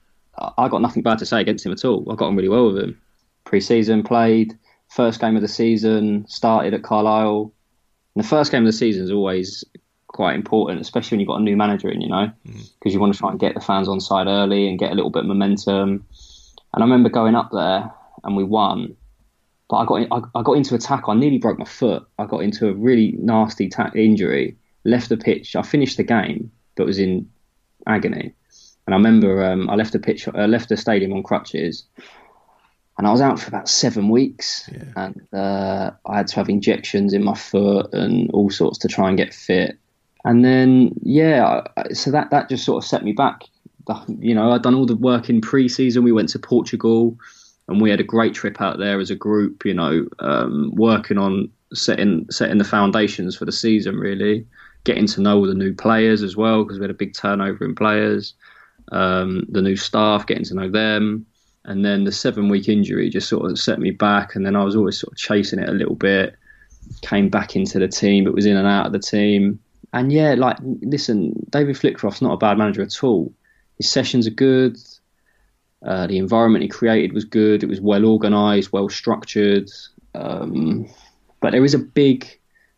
I got nothing bad to say against him at all. I got on really well with him. Pre-season played, first game of the season started at Carlisle. And the first game of the season is always quite important, especially when you've got a new manager in, you know, because mm. you want to try and get the fans on side early and get a little bit of momentum. And I remember going up there and we won, but I got in, I, I got into a tackle. I nearly broke my foot. I got into a really nasty ta- injury. Left the pitch. I finished the game, but was in agony. And I remember um, I left the pitch, I left the stadium on crutches, and I was out for about seven weeks. And uh, I had to have injections in my foot and all sorts to try and get fit. And then yeah, I- so that that just sort of set me back. You know, I'd done all the work in pre-season. We went to Portugal, and we had a great trip out there as a group. You know, um, working on setting setting the foundations for the season. Really, getting to know all the new players as well because we had a big turnover in players. Um, the new staff, getting to know them, and then the seven week injury just sort of set me back. And then I was always sort of chasing it a little bit. Came back into the team, but was in and out of the team. And yeah, like listen, David Flitcroft's not a bad manager at all. His sessions are good. Uh, the environment he created was good. It was well organised, well structured. Um, but there is a big,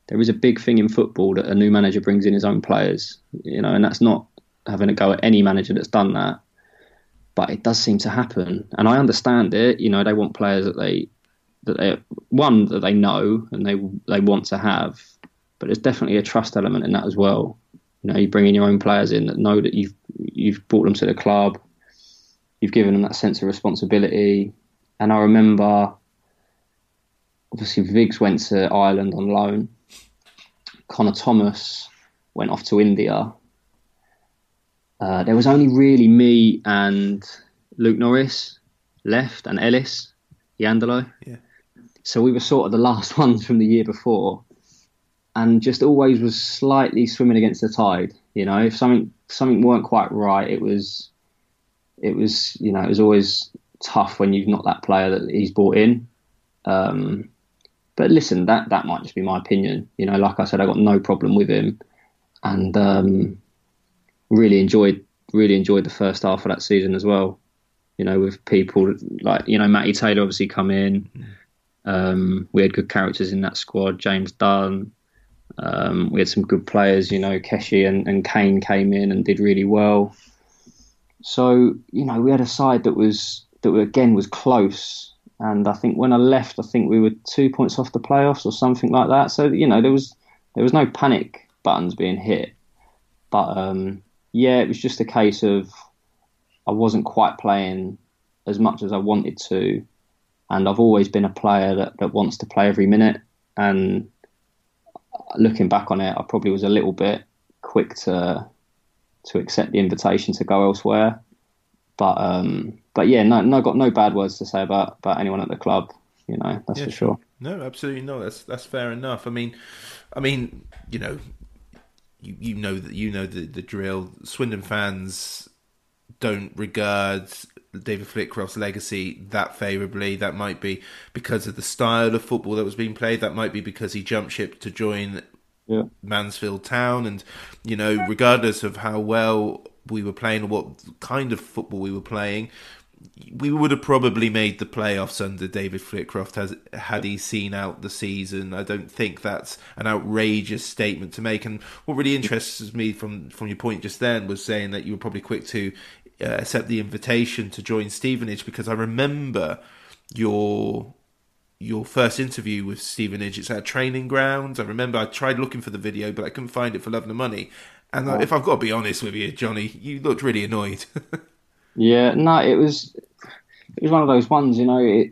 there is a big thing in football that a new manager brings in his own players. You know, and that's not having a go at any manager that's done that. But it does seem to happen, and I understand it. You know, they want players that they that they one that they know and they they want to have, but there's definitely a trust element in that as well. You know, you bring in your own players in that know that you've you've brought them to the club, you've given them that sense of responsibility. And I remember, obviously, Viggs went to Ireland on loan. Conor Thomas went off to India. Uh, there was only really me and Luke Norris left, and Ellis Iandolo. Yeah. So we were sort of the last ones from the year before, and just always was slightly swimming against the tide. You know, if something something weren't quite right, it was it was you know it was always tough when you've not that player that he's brought in. Um, but listen, that that might just be my opinion. You know, like I said, I got no problem with him, and um, really enjoyed really enjoyed the first half of that season as well. You know, with people like you know Matty Taylor obviously come in. Um, we had good characters in that squad. James Dunn. Um, we had some good players. You know, Keshi and, and Kane came in and did really well. So you know, we had a side that was that again was close. And I think when I left, I think we were two points off the playoffs or something like that. So you know, there was there was no panic buttons being hit. But um, yeah, it was just a case of I wasn't quite playing as much as I wanted to, and I've always been a player that, that wants to play every minute. And looking back on it, I probably was a little bit quick to to accept the invitation to go elsewhere. But um, but yeah, no, no, got no bad words to say about about anyone at the club. You know, that's Yeah, for sure. No, absolutely no. That's that's fair enough. I mean, I mean, you know, you you know that you know the the drill. Swindon fans don't regard David Flitcroft's legacy that favourably. That might be because of the style of football that was being played. That might be because he jumped ship to join Yeah. Mansfield Town, and you know, regardless of how well we were playing or what kind of football we were playing, we would have probably made the playoffs under David Flitcroft has had he seen out the season. I don't think that's an outrageous statement to make. And what really interests me from from your point just then was saying that you were probably quick to uh, accept the invitation to join Stevenage because I remember your your first interview with Stevenage. It's at a training ground. I remember I tried looking for the video, but I couldn't find it for love nor money. And uh, if I've got to be honest with you, Johnny, you looked really annoyed. Yeah, no, it was it was one of those ones, you know. It,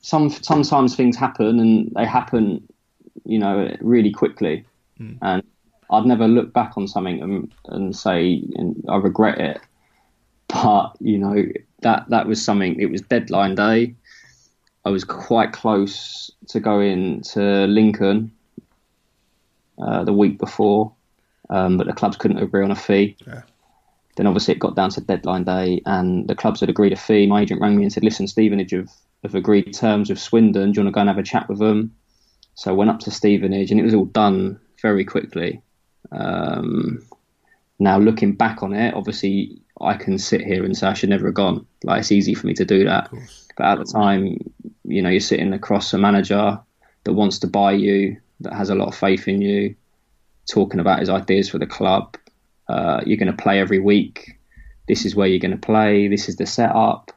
some sometimes things happen and they happen, you know, really quickly, and I'd never look back on something and, and say and I regret it. But you know that that was something. It was deadline day. I was quite close to going to Lincoln uh, the week before, um, but the clubs couldn't agree on a fee. Then obviously it got down to deadline day, and the clubs had agreed a fee. My agent rang me and said, "Listen, Stevenage have, have agreed terms with Swindon. Do you want to go and have a chat with them?" So I went up to Stevenage, and it was all done very quickly. Um, now looking back on it, obviously I can sit here and say I should never have gone. Like it's easy for me to do that, but at the time, you know, you're sitting across a manager that wants to buy you, that has a lot of faith in you, talking about his ideas for the club. Uh, you're going to play every week. This is where you're going to play. This is the setup.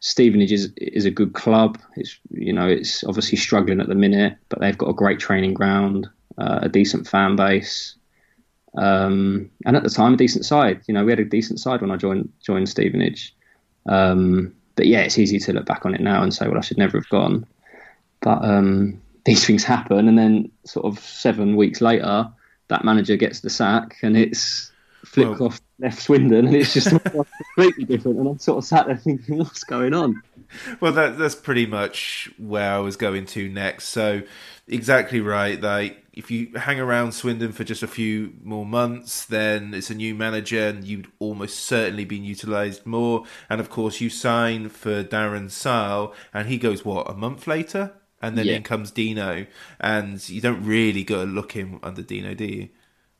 Stevenage is is a good club. It's you know it's obviously struggling at the minute, but they've got a great training ground, uh, a decent fan base, um, and at the time a decent side. You know we had a decent side when I joined joined Stevenage. Um, but yeah, it's easy to look back on it now and say, well, I should never have gone. But um, these things happen, and then sort of seven weeks later, that manager gets the sack, and it's flipped Well- off left Swindon, and it's just completely different. And I'm sort of sat there thinking, what's going on? Well, that that's pretty much where I was going to next. So, exactly right. Like, if you hang around Swindon for just a few more months, then it's a new manager, and you'd almost certainly been utilised more. And of course, you sign for Darren Sarll, and he goes what a month later, and then Yeah. in comes Dino, and you don't really go looking under Dino, do you?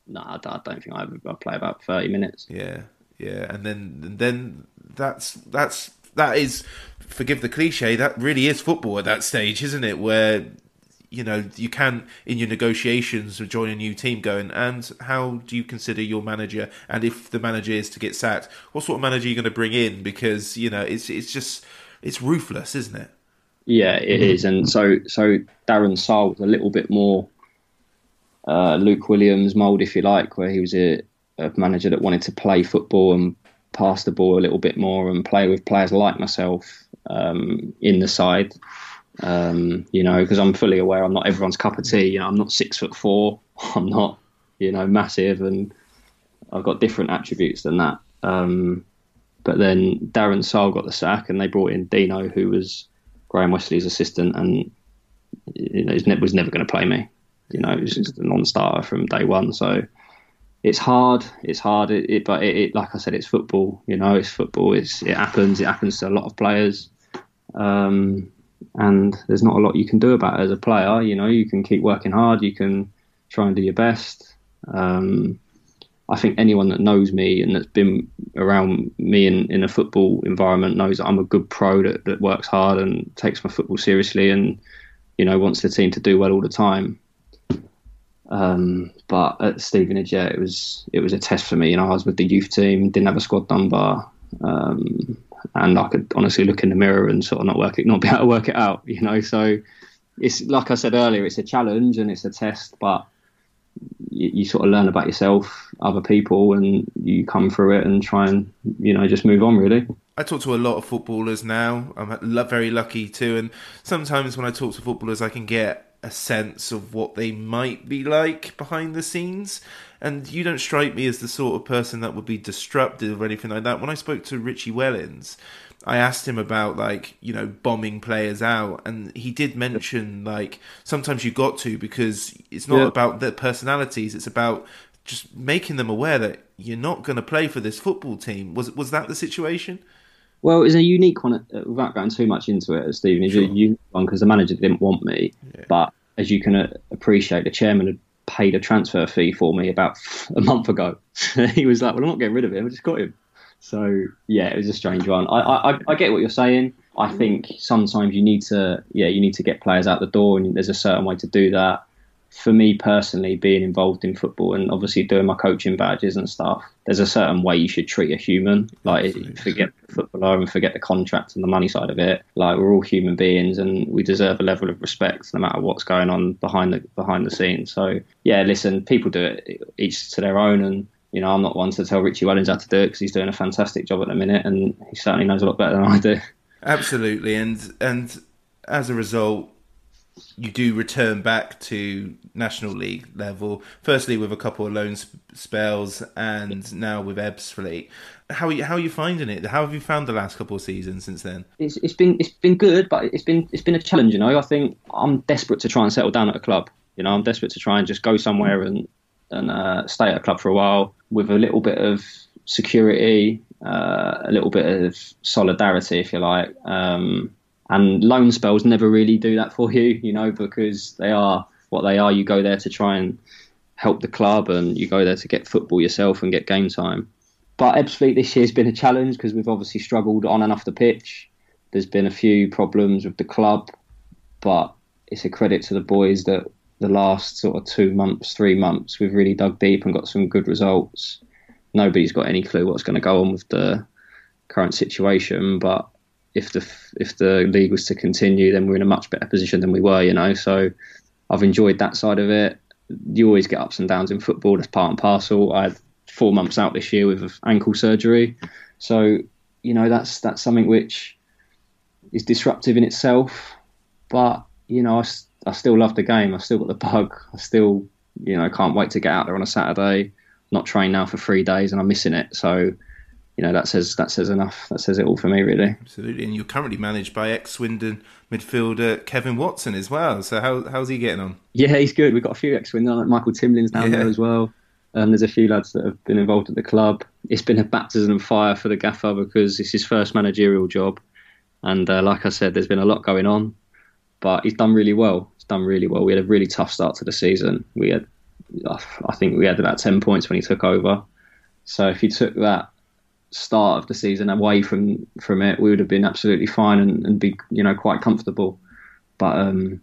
No, I don't think I ever I play about 30 minutes. Yeah, yeah, and then and then that's that's that is forgive the cliche. That really is football at that stage, isn't it? Where you know you can in your negotiations join a new team going and how do you consider your manager and if the manager is to get sacked what sort of manager are you going to bring in because you know it's it's just it's ruthless isn't it Yeah, it is, and so so Darren Sarll was a little bit more uh, Luke Williams mould, if you like, where he was a, a manager that wanted to play football and pass the ball a little bit more and play with players like myself um, in the side. Um, you know, because I'm fully aware I'm not everyone's cup of tea. You know, I'm not six foot four. I'm not, you know, massive, and I've got different attributes than that. Um, but then Darren Sarll got the sack, and they brought in Dino, who was Graham Westley's assistant, and you know, he was never going to play me. You know, he was just a non-starter from day one. So it's hard. It's hard. It, it but it, it, like I said, it's football. You know, it's football. It's it happens. It happens to a lot of players, um, and there's not a lot you can do about it as a player. You know, you can keep working hard. You can try and do your best. Um, I think anyone that knows me and that's been around me in, in a football environment knows that I'm a good pro that, that works hard and takes my football seriously and you know wants the team to do well all the time. Um, but at Stevenage, yeah, it was it was a test for me. You know, I was with the youth team, didn't have a squad number, um, and I could honestly look in the mirror and sort of not work it, not be able to work it out. You know, so it's like I said earlier, it's a challenge and it's a test, but you, you sort of learn about yourself, other people, and you come through it and try and you know just move on. Really. I talk to a lot of footballers now. I'm very lucky too, and sometimes when I talk to footballers, I can get a sense of what they might be like behind the scenes. And you don't strike me as the sort of person that would be disruptive or anything like that. When I spoke to Richie Wellens, I asked him about like you know bombing players out, and he did mention like sometimes you got to because it's not Yeah. about their personalities; it's about just making them aware that you're not going to play for this football team. Was was that the situation? Well, it's a unique one uh, without going too much into it, Stephen. It's a unique one because the manager didn't want me, but as you can uh, appreciate, the chairman had paid a transfer fee for me about a month ago. he was like, "Well, I'm not getting rid of him. I just got him." So yeah, it was a strange one. I, I I get what you're saying. I think sometimes you need to yeah you need to get players out the door, and there's a certain way to do that. For me personally, being involved in football and obviously doing my coaching badges and stuff, there's a certain way you should treat a human. Like forget the footballer and forget the contract and the money side of it. Like we're all human beings and we deserve a level of respect no matter what's going on behind the behind the scenes. So yeah, listen, people do it each to their own and you know, I'm not one to tell Richie Wellens how to do it because he's doing a fantastic job at the minute, and he certainly knows a lot better than I do. Absolutely, and and as a result, you do return back to national league level. Firstly, with a couple of loan sp- spells, and now with Ebbsfleet. How are you, how are you finding it? How have you found the last couple of seasons since then? It's, it's been it's been good, but it's been it's been a challenge. You know, I think I'm desperate to try and settle down at a club. You know, I'm desperate to try and just go somewhere and and uh, stay at a club for a while with a little bit of security, uh, a little bit of solidarity, if you like. Um, and loan spells never really do that for you, you know, because they are what they are. You go there to try and help the club, and you go there to get football yourself and get game time. But Ebbsfleet this year has been a challenge because we've obviously struggled on and off the pitch. There's been a few problems with the club, but it's a credit to the boys that the last sort of two months, three months, we've really dug deep and got some good results. Nobody's got any clue what's going to go on with the current situation, but if the if the league was to continue, then we're in a much better position than we were. You know, so I've enjoyed that side of it. You always get ups and downs in football. That's part and parcel. I had four months out this year with ankle surgery, so you know that's that's something which is disruptive in itself. But you know, I, I still love the game. I still got the bug. I still you know can't wait to get out there on a Saturday. Not trained now for three days, and I'm missing it. So you know that says that says enough. That says it all for me, really. Absolutely, and you're currently managed by ex Swindon midfielder Kevin Watson as well. So how how's he getting on? Yeah, he's good. We've got a few ex Swindon, like Michael Timlin's down Yeah. there as well. Um, there's a few lads that have been involved at the club. It's been a baptism of fire for the gaffer because it's his first managerial job, and uh, like I said, there's been a lot going on, but he's done really well. He's done really well. We had a really tough start to the season. We had, I think, we had about ten points when he took over. So if he took that start of the season away from from it, we would have been absolutely fine and, and be you know quite comfortable. But um,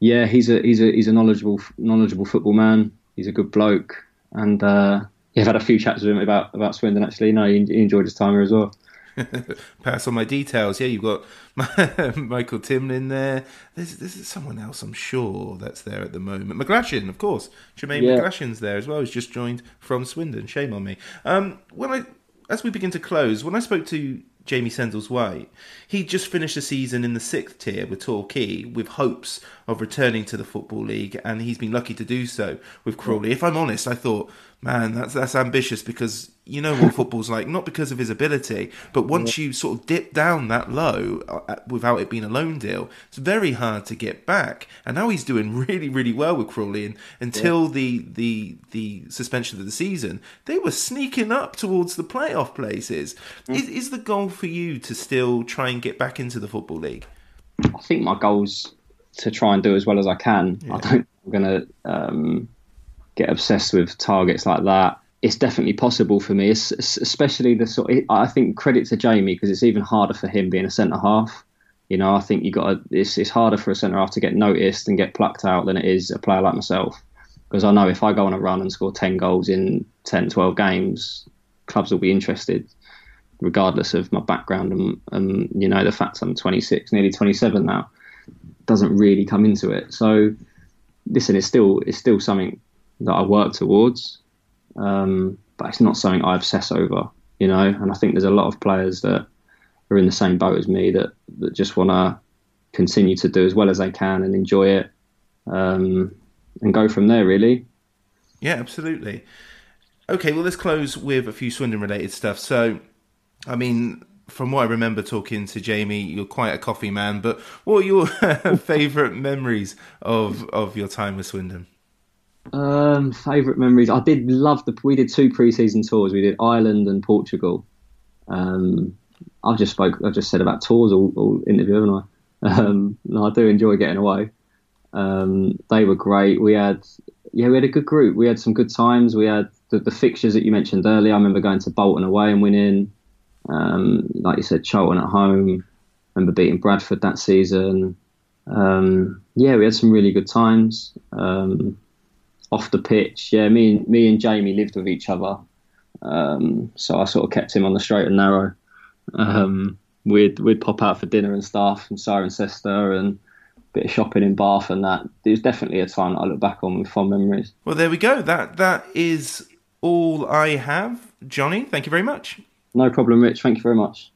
yeah, he's a he's a he's a knowledgeable knowledgeable football man. He's a good bloke, and uh, yeah, I've had a few chats with him about about Swindon. Actually, no, he, he enjoyed his time here as well. Pass on my details. Yeah, you've got Michael Timlin there. There's there's someone else I'm sure that's there at the moment. McGlashan, of course. Jermaine Yeah. McGlashan's there as well. He's just joined from Swindon. Shame on me. Um, when I as we begin to close, when I spoke to Jamie Sendles White, he just finished the season in the sixth tier with Torquay with hopes of returning to the Football League, and he's been lucky to do so with Crawley. If I'm honest, I thought, man, that's that's ambitious because you know what football's like, not because of his ability, but once you sort of dip down that low uh, without it being a loan deal, it's very hard to get back. And now he's doing really, really well with Crawley. And until the the the suspension of the season, they were sneaking up towards the playoff places. Is is the goal for you to still try and get back into the football league? I think my goal's to try and do as well as I can. I don't. I'm going to um, get obsessed with targets like that. It's definitely possible for me, es- es- especially the sort. I think credit to Jamie because it's even harder for him being a centre half. You know, I think you got to, it's it's harder for a centre half to get noticed and get plucked out than it is a player like myself. Because I know if I go on a run and score 10 goals in 10, 12 games, clubs will be interested, regardless of my background and, and you know the fact I'm 26, nearly 27 now doesn't really come into it. So, listen, it's still it's still something that I work towards, um, but it's not something I obsess over. You know, and I think there's a lot of players that are in the same boat as me that that just want to continue to do as well as they can and enjoy it, um, and go from there. Really. Yeah, absolutely. Okay, well, let's close with a few Swindon related stuff. So, I mean, from what I remember talking to Jamie, you're quite a coffee man, but what are your favourite memories of, of your time with Swindon? Um, favorite memories. I did love the. We did two pre-season tours. We did Ireland and Portugal. Um, I've just spoke. I've just said about tours all, all interview, haven't I? Um, no, I do enjoy getting away. Um, they were great. We had, yeah, we had a good group. We had some good times. We had the, the fixtures that you mentioned earlier. I remember going to Bolton away and winning. Um, like you said, Charlton at home. remember beating Bradford that season. Um, yeah, we had some really good times. Um, off the pitch, yeah, me and me and Jamie lived with each other, um, so I sort of kept him on the straight and narrow. Um, we'd we'd pop out for dinner and stuff in Cirencester and a bit of shopping in Bath and that. It was definitely a time that I look back on with fond memories. Well, there we go. That That is all I have. Johnny, thank you very much. No problem, Rich. Thank you very much.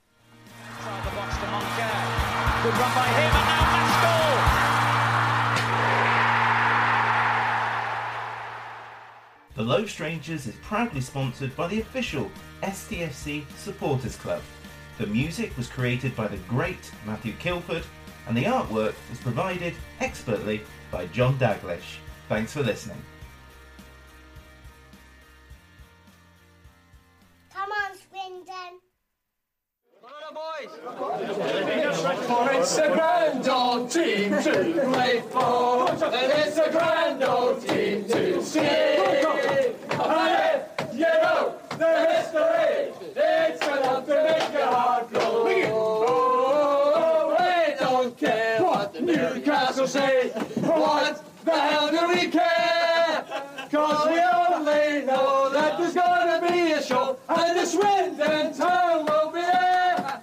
The Low Strangers is proudly sponsored by the official STFC Supporters Club. The music was created by the great Matthew Kilford, and the artwork was provided expertly by John Daglish. Thanks for listening. For it's a grand old team to play for, and it's a grand old team to see. And if you know the history, it's enough to make your heart glow. Oh, we don't care what the Newcastle say. What the hell do we care? Cause we only know that there's gonna be a show, and the Swindon town will be there.